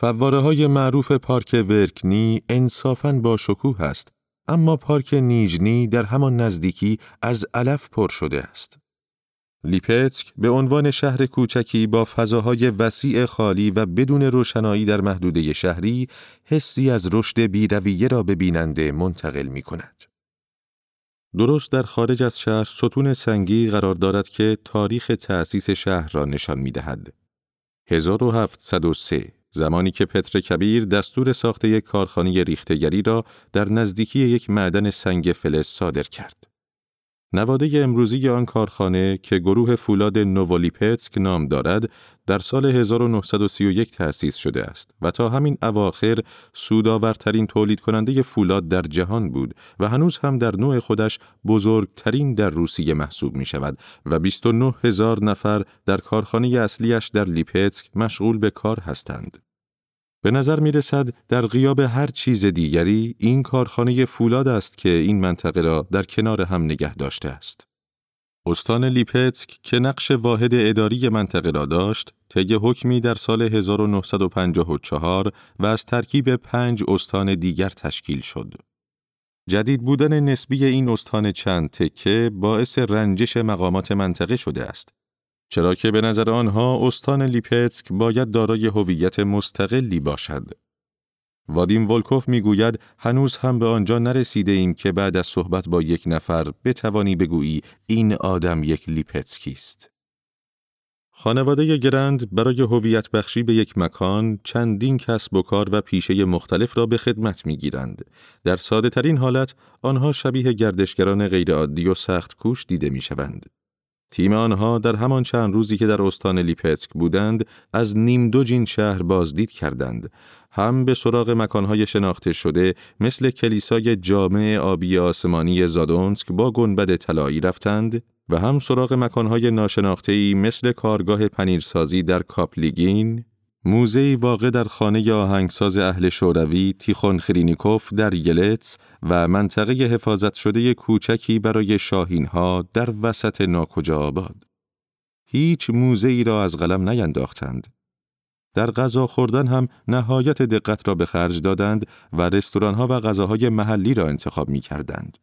فواره های معروف پارک ورکنی انصافاً با شکوه است، اما پارک نیجنی در همان نزدیکی از علف پر شده است. لیپتسک به عنوان شهر کوچکی با فضاهای وسیع خالی و بدون روشنایی در محدوده شهری حسی از رشد بیرویه را به بیننده منتقل می کند. درست در خارج از شهر ستون سنگی قرار دارد که تاریخ تأسیس شهر را نشان می دهد. 1703 زمانی که پتر کبیر دستور ساخته یک کارخانه ریختگری را در نزدیکی یک معدن سنگ فلز صادر کرد. نواده امروزی آن کارخانه که گروه فولاد نوولیپتسک نام دارد در سال 1931 تأسیس شده است و تا همین اواخر سودآورترین تولید کننده فولاد در جهان بود و هنوز هم در نوع خودش بزرگترین در روسیه محسوب می شود و 29 هزار نفر در کارخانه اصلیش در لیپتسک مشغول به کار هستند. به نظر می رسد در غیاب هر چیز دیگری این کارخانه فولاد است که این منطقه را در کنار هم نگه داشته است. استان لیپتسک که نقش واحد اداری منطقه را داشت، طی حکمی در سال 1954 و از ترکیب پنج استان دیگر تشکیل شد. جدید بودن نسبی این استان چند تکه باعث رنجش مقامات منطقه شده است چرا که به نظر آنها استان لیپتسک باید دارای هویت مستقلی باشد. وادیم ولکوف می‌گوید هنوز هم به آنجا نرسیده ایم که بعد از صحبت با یک نفر بتوانی بگویی این آدم یک لیپتسکی است. خانواده گرند برای هویت بخشی به یک مکان چندین کسب و کار و پیشه مختلف را به خدمت می گیرند. در ساده ترین حالت آنها شبیه گردشگران غیرعادی و سخت کوش دیده می شوند. تیم آنها در همان چند روزی که در استان لیپتسک بودند از نیم دو جین شهر بازدید کردند. هم به سراغ مکانهای شناخته شده مثل کلیسای جامع آبی آسمانی زادونسک با گنبد طلایی رفتند و هم سراغ مکانهای ناشناخته‌ای مثل کارگاه پنیرسازی در کاپلیگین، موزه واقع در خانه آهنگساز اهل شوروی تیخون خرینیکوف در یلتس و منطقه حفاظت شده کوچکی برای شاهینها در وسط ناکجا آباد. هیچ موزه ای را از قلم نینداختند. در غذا خوردن هم نهایت دقت را به خرج دادند و رستورانها و غذاهای محلی را انتخاب می کردند.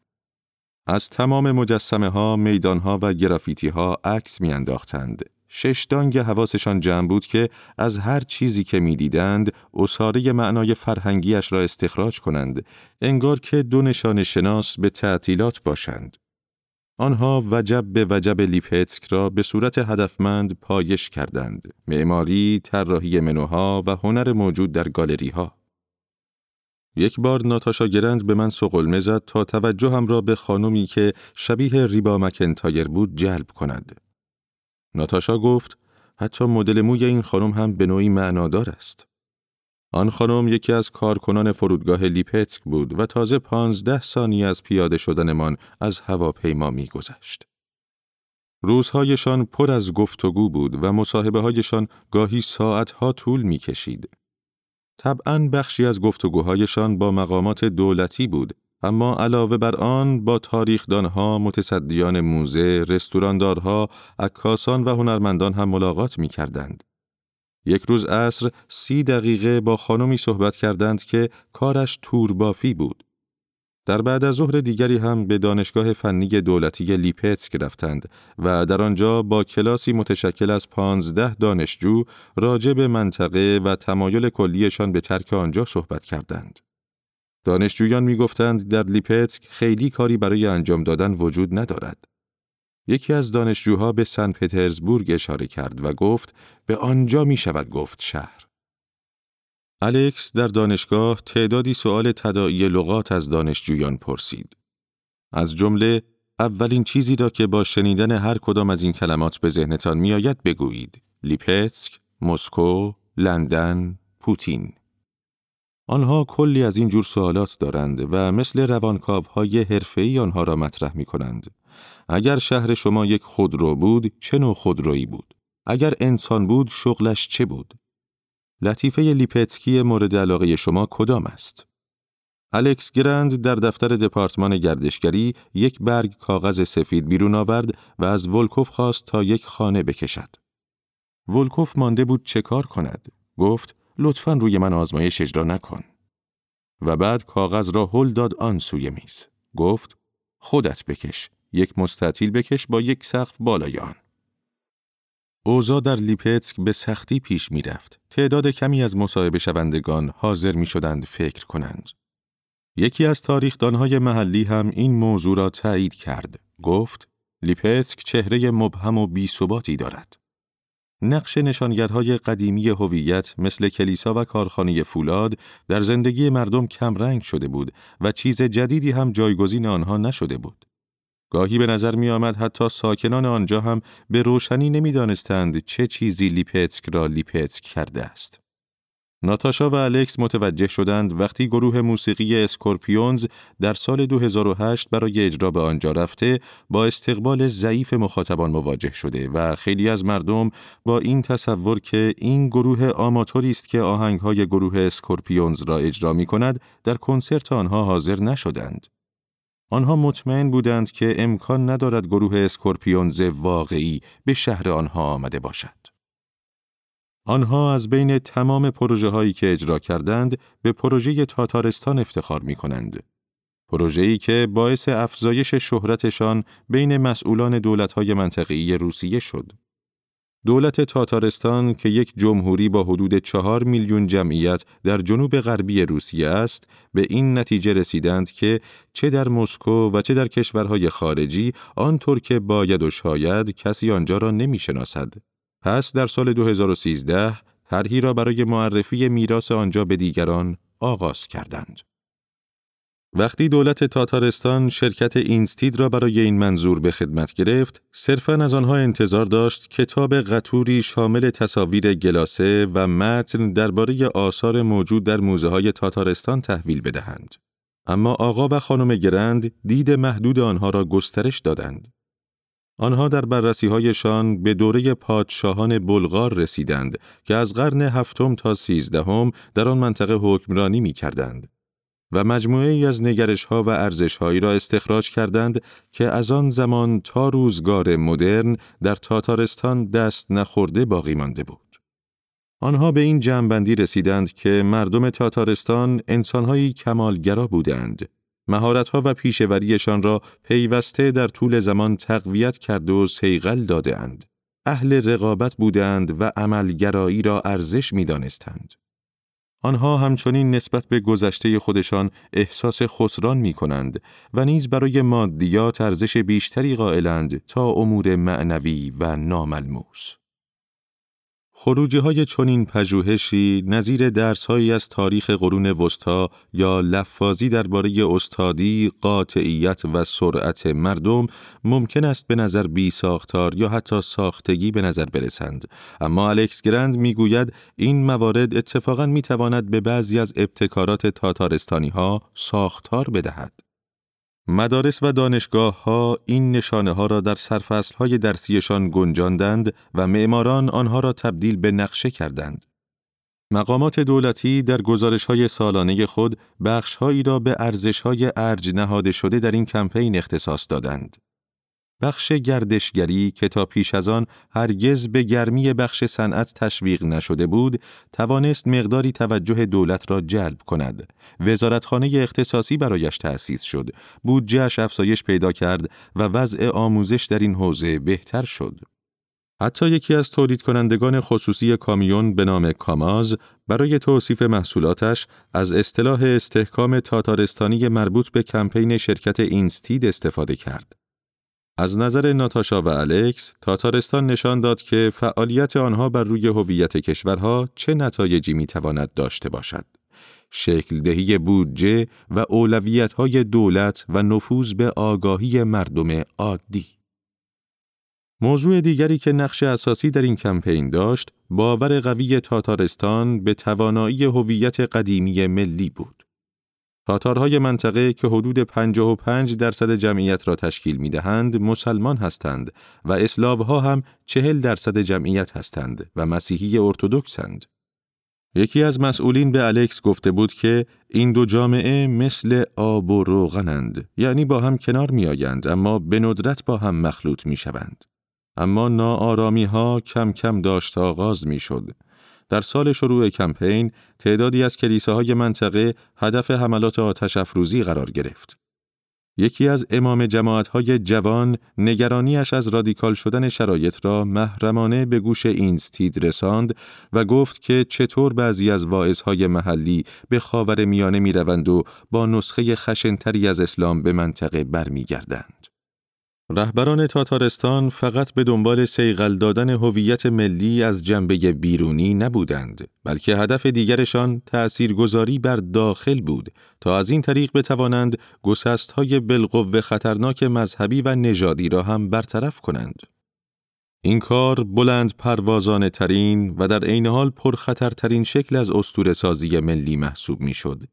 از تمام مجسمه ها، میدان ها و گرافیتی ها عکس می انداختند. شش دانگ حواسشان جمع بود که از هر چیزی که می‌دیدند اصاره معنای فرهنگیش را استخراج کنند انگار که دو نشان شناس به تعطیلات باشند. آنها وجب به وجب لیپتسک را به صورت هدفمند پایش کردند. معماری طراحی منوها و هنر موجود در گالری ها یک بار ناتاشا گرند به من سقلمه زد تا توجهم را به خانمی که شبیه ریبا مکنتایر بود جلب کند. ناتاشا گفت حتی مدل موی این خانم هم به نوعی معنادار است. آن خانم یکی از کارکنان فرودگاه لیپتسک بود و تازه پانزده ثانیه از پیاده شدنمان از هواپیما میگذشت. روزهایشان پر از گفتگو بود و مصاحبه هایشان گاهی ساعتها طول می کشید. طبعا بخشی از گفتگوهایشان با مقامات دولتی بود اما علاوه بر آن با تاریخدانها، متصدیان موزه، رستوراندارها، عکاسان و هنرمندان هم ملاقات می کردند. یک روز عصر سی دقیقه با خانمی صحبت کردند که کارش توربافی بود. در بعد از ظهر دیگری هم به دانشگاه فنی دولتی لیپتسک رفتند و در آنجا با کلاسی متشکل از پانزده دانشجو راجع به منطقه و تمایل کلیشان به ترک آنجا صحبت کردند. دانشجویان می گفتند در لیپتسک خیلی کاری برای انجام دادن وجود ندارد. یکی از دانشجوها به سن پترزبورگ اشاره کرد و گفت به آنجا می شود گفت شهر. الکس در دانشگاه تعدادی سوال تداعی لغات از دانشجویان پرسید. از جمله اولین چیزی را که با شنیدن هر کدام از این کلمات به ذهنتان میآید بگویید. لیپتسک، مسکو، لندن، پوتین. آنها کلی از این جور سوالات دارند و مثل روانکاوهای حرفه‌ای آنها را مطرح می کنند. اگر شهر شما یک خودرو بود، چه نوع خودرویی بود؟ اگر انسان بود، شغلش چه بود؟ لطیفه لیپتسکی مورد علاقه شما کدام است؟ الکس گرند در دفتر دپارتمان گردشگری یک برگ کاغذ سفید بیرون آورد و از ولکوف خواست تا یک خانه بکشد. ولکوف مانده بود چه کار کند؟ گفت لطفا روی من آزمایش اجرا نکن. و بعد کاغذ را هل داد آن سوی میز. گفت خودت بکش. یک مستطیل بکش با یک سقف بالای آن. اوضاع در لیپتسک به سختی پیش می رفت. تعداد کمی از مصاحبه شوندگان حاضر می شدند فکر کنند. یکی از تاریخدانهای محلی هم این موضوع را تایید کرد. گفت لیپتسک چهره مبهم و بیثباتی دارد. نقش نشانگرهای قدیمی هویت مثل کلیسا و کارخانه فولاد در زندگی مردم کمرنگ شده بود و چیز جدیدی هم جایگزین آنها نشده بود. گاهی به نظر می آمد حتی ساکنان آنجا هم به روشنی نمی دانستند چه چیزی لیپتسک را لیپتسک کرده است. ناتاشا و الکس متوجه شدند وقتی گروه موسیقی اسکورپیونز در سال 2008 برای اجرا به آنجا رفته با استقبال ضعیف مخاطبان مواجه شده و خیلی از مردم با این تصور که این گروه آماتوری است که آهنگهای گروه اسکورپیونز را اجرا می کند در کنسرت آنها حاضر نشدند. آنها مطمئن بودند که امکان ندارد گروه اسکورپیونز واقعی به شهر آنها آمده باشد. آنها از بین تمام پروژه هایی که اجرا کردند به پروژه تاتارستان افتخار می کنند. پروژه‌ای که باعث افزایش شهرتشان بین مسئولان دولت‌های منطقه‌ای روسیه شد. دولت تاتارستان که یک جمهوری با حدود چهار میلیون جمعیت در جنوب غربی روسیه است به این نتیجه رسیدند که چه در مسکو و چه در کشورهای خارجی آنطور که باید و شاید کسی آنجا را نمی‌شناسد. پس در سال 2013 طرحی را برای معرفی میراث آنجا به دیگران آغاز کردند. وقتی دولت تاتارستان شرکت اینستید را برای این منظور به خدمت گرفت، صرفاً از آنها انتظار داشت کتاب قطوری شامل تصاویر گلاسه و متن درباره آثار موجود در موزه های تاتارستان تحویل بدهند. اما آقا و خانم گرند دید محدود آنها را گسترش دادند. آنها در بررسی هایشان به دوره پادشاهان بلغار رسیدند که از قرن هفتم تا سیزدهم در آن منطقه حکمرانی می کردند. و مجموعه ای از نگرش ها و ارزش هایی را استخراج کردند که از آن زمان تا روزگار مدرن در تاتارستان دست نخورده باقی مانده بود. آنها به این جمعبندی رسیدند که مردم تاتارستان انسانهایی کمالگرا بودند. مهارتها و پیشوریشان را پیوسته در طول زمان تقویت کرده و سیغل دادهاند. اهل رقابت بودند و عملگرایی را ارزش می دانستند. آنها همچنین نسبت به گذشته خودشان احساس خسران می کنند و نیز برای مادیات ارزش بیشتری قائلند تا امور معنوی و ناملموس. خروجی های چنین پژوهشی نظیر درسهایی از تاریخ قرون وسطا یا لفاظی درباره استادی، قاطعیت و سرعت مردم ممکن است به نظر بی ساختار یا حتی ساختگی به نظر برسند. اما الکس گرند می‌گوید این موارد اتفاقا می تواند به بعضی از ابتکارات تاتارستانی ها ساختار بدهد. مدارس و دانشگاه ها این نشانه ها را در سرفصل های درسیشان گنجاندند و معماران آنها را تبدیل به نقشه کردند. مقامات دولتی در گزارش های سالانه خود بخش هایی را به ارزش های ارج نهاده شده در این کمپین اختصاص دادند. بخش گردشگری که تا پیش از آن هرگز به گرمی بخش صنعت تشویق نشده بود، توانست مقداری توجه دولت را جلب کند. وزارتخانه اختصاصی برایش تأسیس شد، بودجهش افزایش پیدا کرد و وضع آموزش در این حوزه بهتر شد. حتی یکی از تولید کنندگان خصوصی کامیون به نام کاماز برای توصیف محصولاتش از اصطلاح استحکام تاتارستانی مربوط به کمپین شرکت اینستید استفاده کرد. از نظر ناتاشا و الکس، تاتارستان نشان داد که فعالیت آنها بر روی هویت کشورها چه نتایجی می‌تواند داشته باشد. شکل دهی بودجه و اولویت های دولت و نفوذ به آگاهی مردم عادی. موضوع دیگری که نقش اساسی در این کمپین داشت، باور قوی تاتارستان به توانایی هویت قدیمی ملی بود. تاتارهای منطقه که حدود 55 درصد جمعیت را تشکیل می دهند مسلمان هستند و اسلاوها هم 40 درصد جمعیت هستند و مسیحی ارتودکسند. یکی از مسئولین به الکس گفته بود که این دو جامعه مثل آب و روغنند یعنی با هم کنار می آیند اما به ندرت با هم مخلوط می شوند. اما ناآرامی ها کم کم داشت آغاز می شد. در سال شروع کمپین تعدادی از کلیساهای منطقه هدف حملات آتش افروزی قرار گرفت. یکی از امام جماعتهای جوان نگرانیش از رادیکال شدن شرایط را محرمانه به گوش اینستید رساند و گفت که چطور بعضی از واعظهای محلی به خاور میانه می روند و با نسخه خشنتری از اسلام به منطقه برمیگردند. رهبران تاتارستان فقط به دنبال سیغل دادن هویت ملی از جنبه بیرونی نبودند بلکه هدف دیگرشان تأثیرگذاری بر داخل بود تا از این طریق بتوانند گسست های بالقوه خطرناک مذهبی و نژادی را هم برطرف کنند. این کار بلند پروازانه ترین و در عین حال پرخطرترین شکل از اسطوره سازی ملی محسوب می‌شد.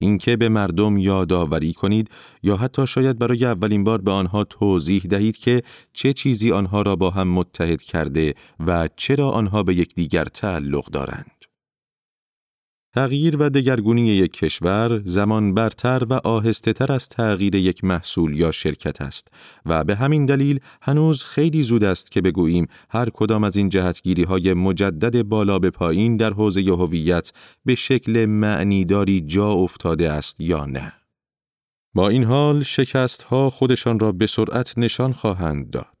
اینکه به مردم یادآوری کنید یا حتی شاید برای اولین بار به آنها توضیح دهید که چه چیزی آنها را با هم متحد کرده و چرا آنها به یکدیگر تعلق دارند. تغییر و دگرگونی یک کشور زمان برتر و آهسته تر از تغییر یک محصول یا شرکت است و به همین دلیل هنوز خیلی زود است که بگوییم هر کدام از این جهتگیری های مجدد بالا به پایین در حوزه هویت به شکل معنیداری جا افتاده است یا نه. با این حال شکست ها خودشان را به سرعت نشان خواهند داد.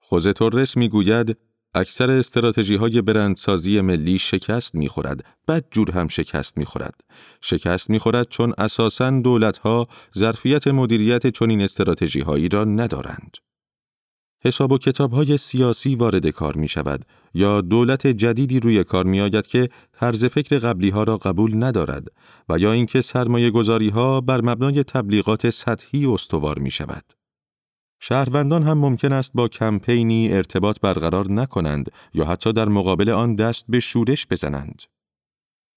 خوزه تورس می گوید اکثر استراتژی های برندسازی ملی شکست می‌خورد، بد جور هم شکست می‌خورد. شکست می‌خورد چون اساساً دولت ها ظرفیت مدیریت چنین استراتژی هایی را ندارند. حساب و کتاب های سیاسی وارد کار می شود یا دولت جدیدی روی کار می آید که طرز فکر قبلی ها را قبول ندارد و یا اینکه سرمایه گذاری ها بر مبنای تبلیغات سطحی استوار می شود. شهروندان هم ممکن است با کمپینی ارتباط برقرار نکنند یا حتی در مقابل آن دست به شورش بزنند.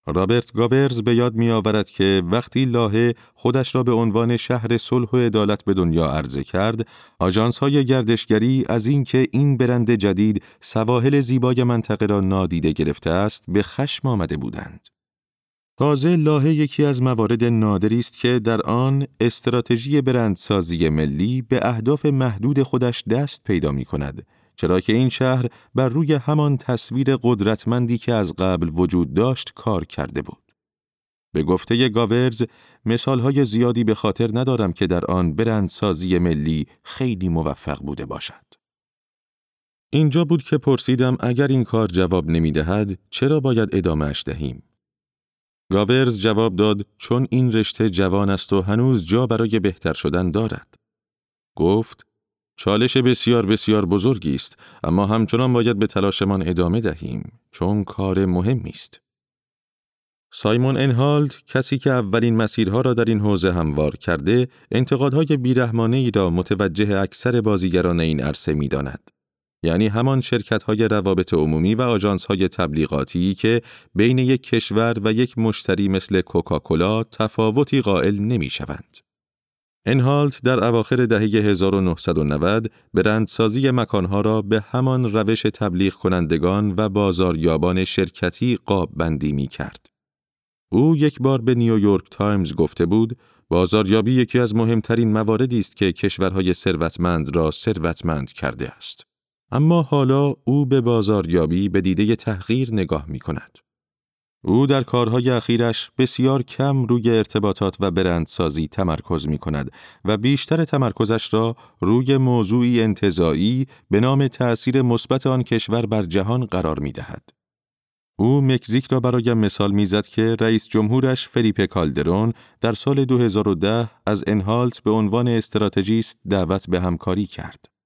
رابرت گاورز به یاد می آورد که وقتی لاهه خودش را به عنوان شهر صلح و عدالت به دنیا عرضه کرد، آژانس های گردشگری از اینکه این برند جدید سواحل زیبای منطقه را نادیده گرفته است، به خشم آمده بودند. تازه لاهه یکی از موارد نادری است که در آن استراتژی برندسازی ملی به اهداف محدود خودش دست پیدا می کند چرا که این شهر بر روی همان تصویر قدرتمندی که از قبل وجود داشت کار کرده بود. به گفته گاورز مثالهای زیادی به خاطر ندارم که در آن برندسازی ملی خیلی موفق بوده باشد. اینجا بود که پرسیدم اگر این کار جواب نمی دهد چرا باید ادامهش دهیم؟ گاورز جواب داد چون این رشته جوان است و هنوز جا برای بهتر شدن دارد. گفت چالش بسیار بسیار بزرگی است اما همچنان باید به تلاشمان ادامه دهیم چون کار مهمی است. سایمون انهالد کسی که اولین مسیرها را در این حوزه هموار کرده انتقادهای بیرحمانه ای را متوجه اکثر بازیگران این عرصه می داند. یعنی همان شرکت های روابط عمومی و آجانس های تبلیغاتی که بین یک کشور و یک مشتری مثل کوکاکولا تفاوتی قائل نمی شوند. انهالت در اواخر دهه 1990 برندسازی مکانها را به همان روش تبلیغ کنندگان و بازاریابان شرکتی قاب بندی می کرد. او یک بار به نیویورک تایمز گفته بود بازاریابی یکی از مهمترین مواردی است که کشورهای ثروتمند را ثروتمند کرده است. اما حالا او به بازاریابی به دیده تحقیر نگاه می کند. او در کارهای اخیرش بسیار کم روی ارتباطات و برندسازی تمرکز می کند و بیشتر تمرکزش را روی موضوعی انتظایی به نام تأثیر مثبت آن کشور بر جهان قرار می دهد. او مکزیک را برایم مثال می‌زد که رئیس جمهورش فلیپه کالدرون در سال 2010 از انهالت به عنوان استراتژیست دعوت به همکاری کرد.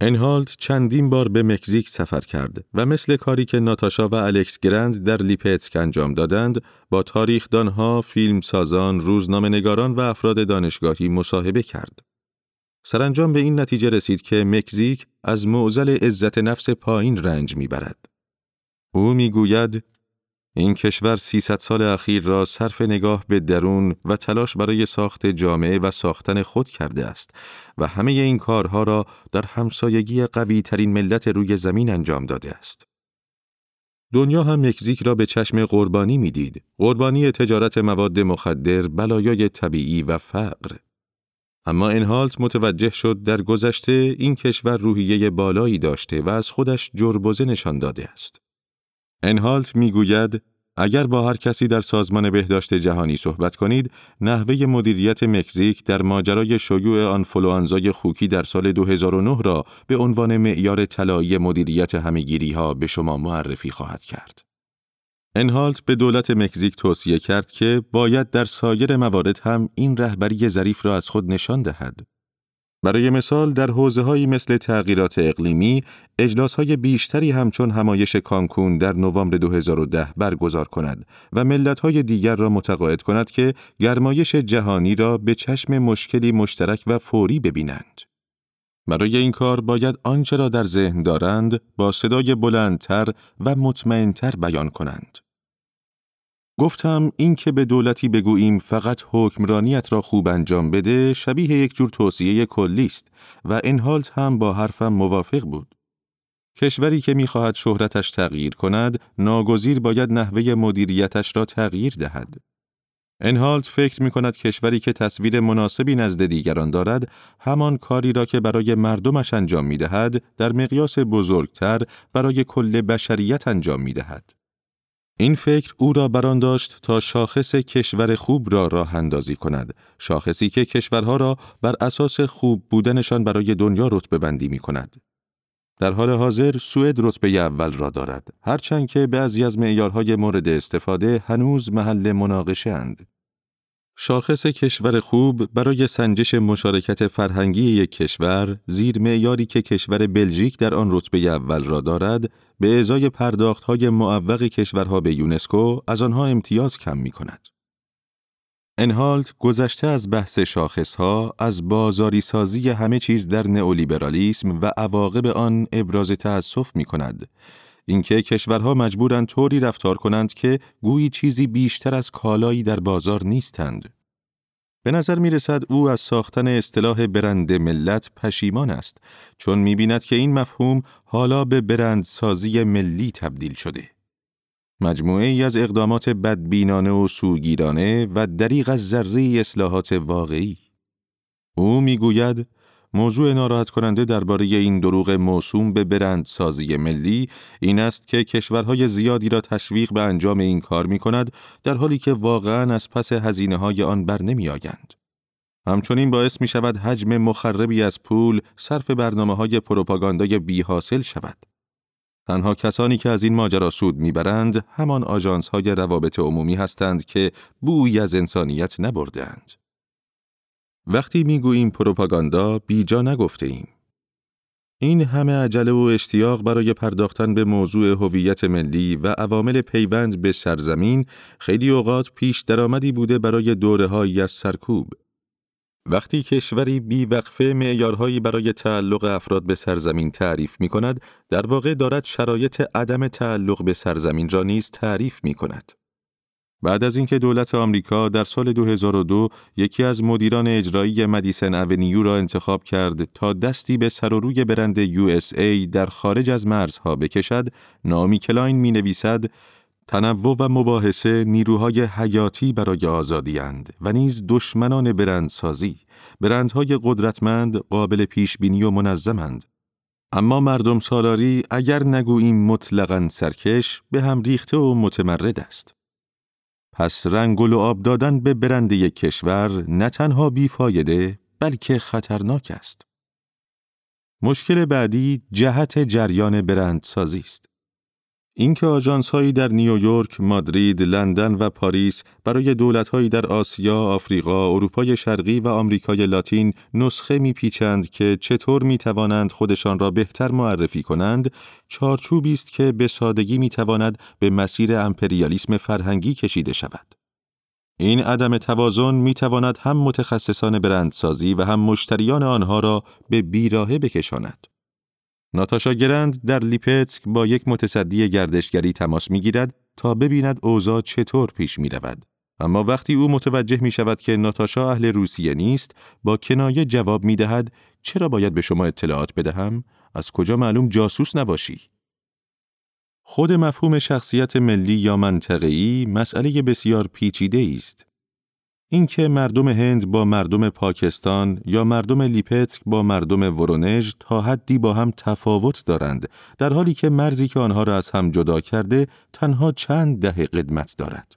انهالت چندین بار به مکزیک سفر کرد و مثل کاری که ناتاشا و الکس گرند در لیپتسک انجام دادند، با تاریخدانها، فیلمسازان، روزنامه‌نگاران و افراد دانشگاهی مصاحبه کرد. سرانجام به این نتیجه رسید که مکزیک از معزل عزت نفس پایین رنج می‌برد. او می‌گوید این کشور 300 سال اخیر را صرف نگاه به درون و تلاش برای ساخت جامعه و ساختن خود کرده است و همه این کارها را در همسایگی قوی ترین ملت روی زمین انجام داده است. دنیا هم مکزیک را به چشم قربانی می‌دید. قربانی تجارت مواد مخدر، بلایای طبیعی و فقر. اما انهالت متوجه شد در گذشته این کشور روحیه بالایی داشته و از خودش جربوزه نشان داده است. انهالت می‌گوید اگر با هر کسی در سازمان بهداشت جهانی صحبت کنید، نحوه مدیریت مکزیک در ماجرای شیوع آنفلوانزای خوکی در سال 2009 را به عنوان معیار طلایی مدیریت همهگیری ها به شما معرفی خواهد کرد. انهالت به دولت مکزیک توصیه کرد که باید در سایر موارد هم این رهبری ظریف را از خود نشان دهد. برای مثال در حوزه مثل تغییرات اقلیمی اجلاس های بیشتری همچون همایش کانکون در نوامبر 2010 برگزار کند و ملت های دیگر را متقاعد کند که گرمایش جهانی را به چشم مشکلی مشترک و فوری ببینند. برای این کار باید آنچه را در ذهن دارند با صدای بلندتر و مطمئنتر بیان کنند. گفتم این که به دولتی بگوییم فقط حکمرانیت را خوب انجام بده شبیه یک جور توصیه کلی است و انهالت هم با حرفم موافق بود. کشوری که می‌خواهد شهرتش تغییر کند، ناگزیر باید نحوه مدیریتش را تغییر دهد. انهالت فکر می کند کشوری که تصویر مناسبی نزد دیگران دارد، همان کاری را که برای مردمش انجام می دهد، در مقیاس بزرگتر برای کل بشریت انجام می دهد. این فکر او را بران داشت تا شاخص کشور خوب را راه اندازی کند، شاخصی که کشورها را بر اساس خوب بودنشان برای دنیا رتبه بندی می کند. در حال حاضر سوئد رتبه اول را دارد، هرچند که بعضی از معیارهای مورد استفاده هنوز محل مناقشه اند. شاخص کشور خوب برای سنجش مشارکت فرهنگی یک کشور زیر معیاری که کشور بلژیک در آن رتبه اول را دارد به ازای پرداختهای معوق کشورها به یونسکو از آنها امتیاز کم می کند. انهالت گذشته از بحث شاخصها از بازاری سازی همه چیز در نئولیبرالیسم و عواقب آن ابراز تأسف می کند اینکه کشورها مجبورند طوری رفتار کنند که گویی چیزی بیشتر از کالایی در بازار نیستند. به نظر می رسد او از ساختن اصطلاح برند ملت پشیمان است چون می بیند که این مفهوم حالا به برندسازی ملی تبدیل شده. مجموعه ای از اقدامات بدبینانه و سوگیرانه و دریغ از ذره اصلاحات واقعی. او می‌گوید موضوع ناراحت کننده درباره این دروغ موسوم به برندسازی ملی این است که کشورهای زیادی را تشویق به انجام این کار می کند در حالی که واقعا از پس هزینه های آن بر نمی آیند. همچنین باعث می شود حجم مخربی از پول صرف برنامه های پروپاگاندای بی حاصل شود. تنها کسانی که از این ماجرا سود می‌برند همان آژانس های روابط عمومی هستند که بویی از انسانیت نبردند. وقتی می‌گوییم پروپاگاندا بیجا نگفته ایم. این همه عجله و اشتیاق برای پرداختن به موضوع هویت ملی و عوامل پیوند به سرزمین خیلی اوقات پیش درآمدی بوده برای دوره از سرکوب. وقتی کشوری بیوقفه معیارهایی برای تعلق افراد به سرزمین تعریف می کند، در واقع دارد شرایط عدم تعلق به سرزمین را نیز تعریف می کند. بعد از اینکه دولت آمریکا در سال 2002 یکی از مدیران اجرایی مدیسن اونیو را انتخاب کرد تا دستی به سر و روی برند USA در خارج از مرزها بکشد، نائومی کلاین می نویسد تنوع و مباحثه نیروهای حیاتی برای آزادی اند و نیز دشمنان برندسازی، برندهای قدرتمند قابل پیش بینی و منظمند. اما مردم سالاری اگر نگوییم مطلقاً سرکش به هم ریخته و متمرد است. پس رنگ و آب دادن به برند یک کشور نه تنها بیفایده بلکه خطرناک است. مشکل بعدی جهت جریان برندسازی است. اینکه آژانس هایی در نیویورک، مادرید، لندن و پاریس برای دولت هایی در آسیا، آفریقا، اروپای شرقی و آمریکای لاتین نسخه میپیچند که چطور می توانند خودشان را بهتر معرفی کنند، چارچوبی است که به سادگی به مسیر امپریالیسم فرهنگی کشیده شود. این عدم توازن می تواند هم متخصصان برندسازی و هم مشتریان آنها را به بیراهه بکشاند. ناتاشا گرند در لیپتسک با یک متصدی گردشگری تماس می گیرد تا ببیند اوضاع چطور پیش می رود. اما وقتی او متوجه می شود که ناتاشا اهل روسیه نیست، با کنایه جواب می دهد چرا باید به شما اطلاعات بدهم؟ از کجا معلوم جاسوس نباشی؟ خود مفهوم شخصیت ملی یا منطقه‌ای مسئله بسیار پیچیده است. اینکه مردم هند با مردم پاکستان یا مردم لیپتسک با مردم ورونژ تا حدی با هم تفاوت دارند در حالی که مرزی که آنها را از هم جدا کرده تنها چند دهه قدمت دارد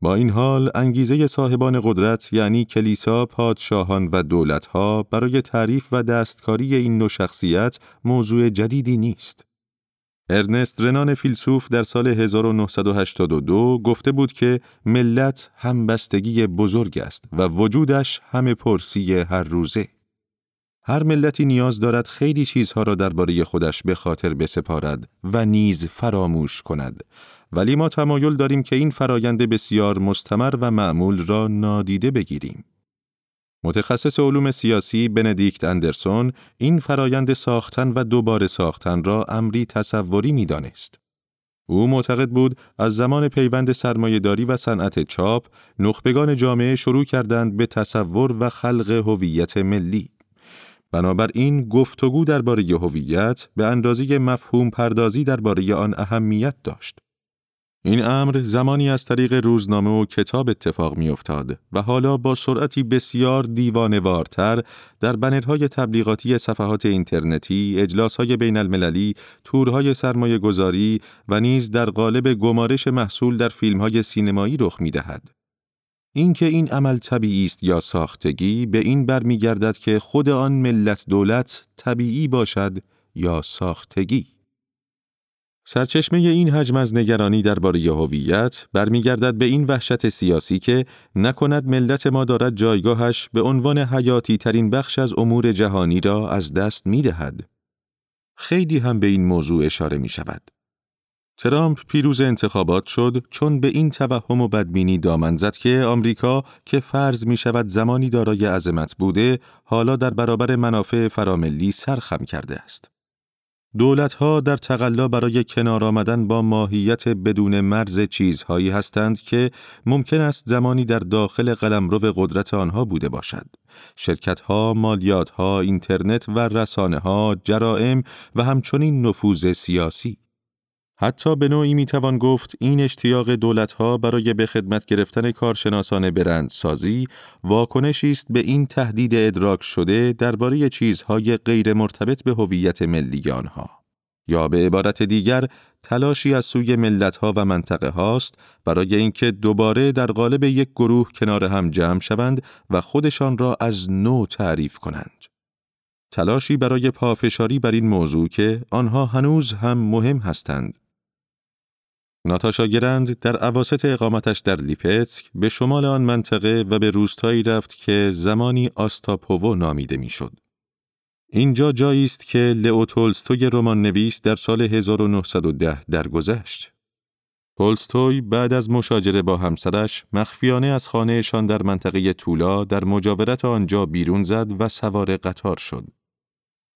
با این حال انگیزه صاحبان قدرت یعنی کلیسا، پادشاهان و دولتها برای تعریف و دستکاری این نوع شخصیت موضوع جدیدی نیست. ارنست رنان فیلسوف در سال 1982 گفته بود که ملت همبستگی بزرگ است و وجودش همه پرسی هر روزه. هر ملتی نیاز دارد خیلی چیزها را درباره خودش به خاطر بسپارد و نیز فراموش کند ولی ما تمایل داریم که این فرایند بسیار مستمر و معمول را نادیده بگیریم. متخصص علوم سیاسی بندیکت اندرسون این فرایند ساختن و دوباره ساختن را امری تصوری می دانست. او معتقد بود از زمان پیوند سرمایهداری و صنعت چاپ نخبگان جامعه شروع کردند به تصور و خلق هویت ملی. بنابراین گفتگو درباره هویت به اندازه مفهوم پردازی درباره آن اهمیت داشت. این امر زمانی از طریق روزنامه و کتاب اتفاق می افتاد و حالا با سرعتی بسیار دیوانوارتر در بنرهای تبلیغاتی صفحات اینترنتی، اجلاسهای بین المللی، تورهای سرمایه گذاری و نیز در قالب گمارش محصول در فیلمهای سینمایی رخ می دهد. اینکه این عمل طبیعی است یا ساختگی به این برمیگردد که خود آن ملت دولت طبیعی باشد یا ساختگی. سرچشمه این حجم از نگرانی درباره هویت برمیگردد به این وحشت سیاسی که نکند ملت ما دارد جایگاهش به عنوان حیاتی ترین بخش از امور جهانی را از دست می دهد. خیلی هم به این موضوع اشاره می شود. ترامپ پیروز انتخابات شد چون به این توهم و بدبینی دامن زد که آمریکا که فرض می شود زمانی دارای عظمت بوده حالا در برابر منافع فراملی سرخم کرده است. دولتها در تقلا برای کنار آمدن با ماهیت بدون مرز چیزهایی هستند که ممکن است زمانی در داخل قلمرو قدرت آنها بوده باشد. شرکتها، مالیاتها، اینترنت و رسانه ها، جرائم و همچنین نفوذ سیاسی. حتی به نوعی می‌توان گفت این اشتیاق دولتها برای به خدمت گرفتن کارشناسان برندسازی واکنشی است به این تهدید ادراک شده درباره چیزهای غیر مرتبط به هویت ملی آنها. یا به عبارت دیگر تلاشی از سوی ملتها و منطقه هاست برای اینکه دوباره در قالب یک گروه کنار هم جمع شوند و خودشان را از نو تعریف کنند. تلاشی برای پافشاری بر این موضوع که آنها هنوز هم مهم هستند ناتاشا گرند در عواست اقامتش در لیپتسک به شمال آن منطقه و به روستایی رفت که زمانی آستاپوو نامیده می‌شد. اینجا جایی است که لئو تولستوی رمان نویس در سال 1910 درگذشت. تولستوی بعد از مشاجره با همسرش مخفیانه از خانهشان در منطقه تولا در مجاورت آنجا بیرون زد و سوار قطار شد.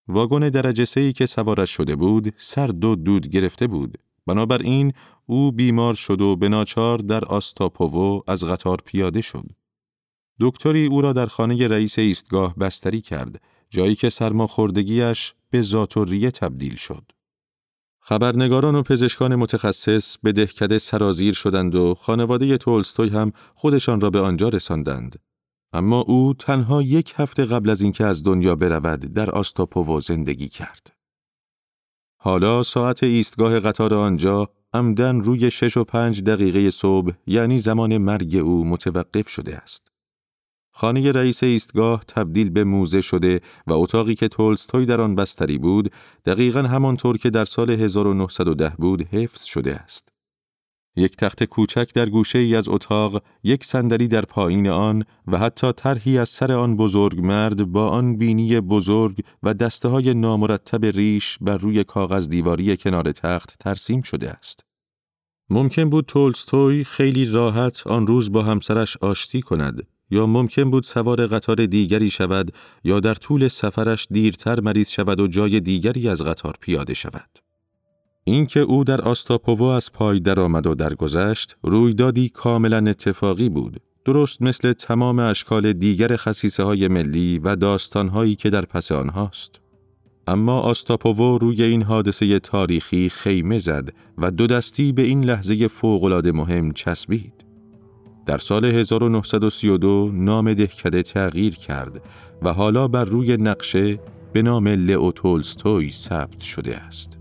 واگن درجه سهی که سوارش شده بود سرد و دود گرفته بود. بنابراین او بیمار شد و به ناچار در آستاپوو از قطار پیاده شد. دکتری او را در خانه رئیس ایستگاه بستری کرد، جایی که سرماخوردگیش به زاتوریه تبدیل شد. خبرنگاران و پزشکان متخصص به دهکده سرازیر شدند و خانواده تولستوی هم خودشان را به آنجا رساندند. اما او تنها یک هفته قبل از اینکه از دنیا برود در آستاپوو زندگی کرد. حالا ساعت ایستگاه قطار آنجا عمدن روی شش و پنج دقیقه صبح یعنی زمان مرگ او متوقف شده است. خانه رئیس ایستگاه تبدیل به موزه شده و اتاقی که تولستوی در آن بستری بود دقیقا همانطور که در سال 1910 بود حفظ شده است. یک تخت کوچک در گوشه ای از اتاق، یک صندلی در پایین آن و حتی طرحی از سر آن بزرگ مرد با آن بینی بزرگ و دسته های نامرتب ریش بر روی کاغذ دیواری کنار تخت ترسیم شده است. ممکن بود تولستوی خیلی راحت آن روز با همسرش آشتی کند یا ممکن بود سوار قطار دیگری شود یا در طول سفرش دیرتر مریض شود و جای دیگری از قطار پیاده شود. اینکه او در آستاپوو از پای درآمد و درگذشت رویدادی کاملا اتفاقی بود. درست مثل تمام اشکال دیگر خصیصه های ملی و داستان هایی که در پس آنهاست. اما آستاپوو روی این حادثه تاریخی خیمه زد و دو دستی به این لحظه فوقالعاده مهم چسبید. در سال 1932 نام دهکده تغییر کرد و حالا بر روی نقشه به نام لئو تولستوی ثبت شده است.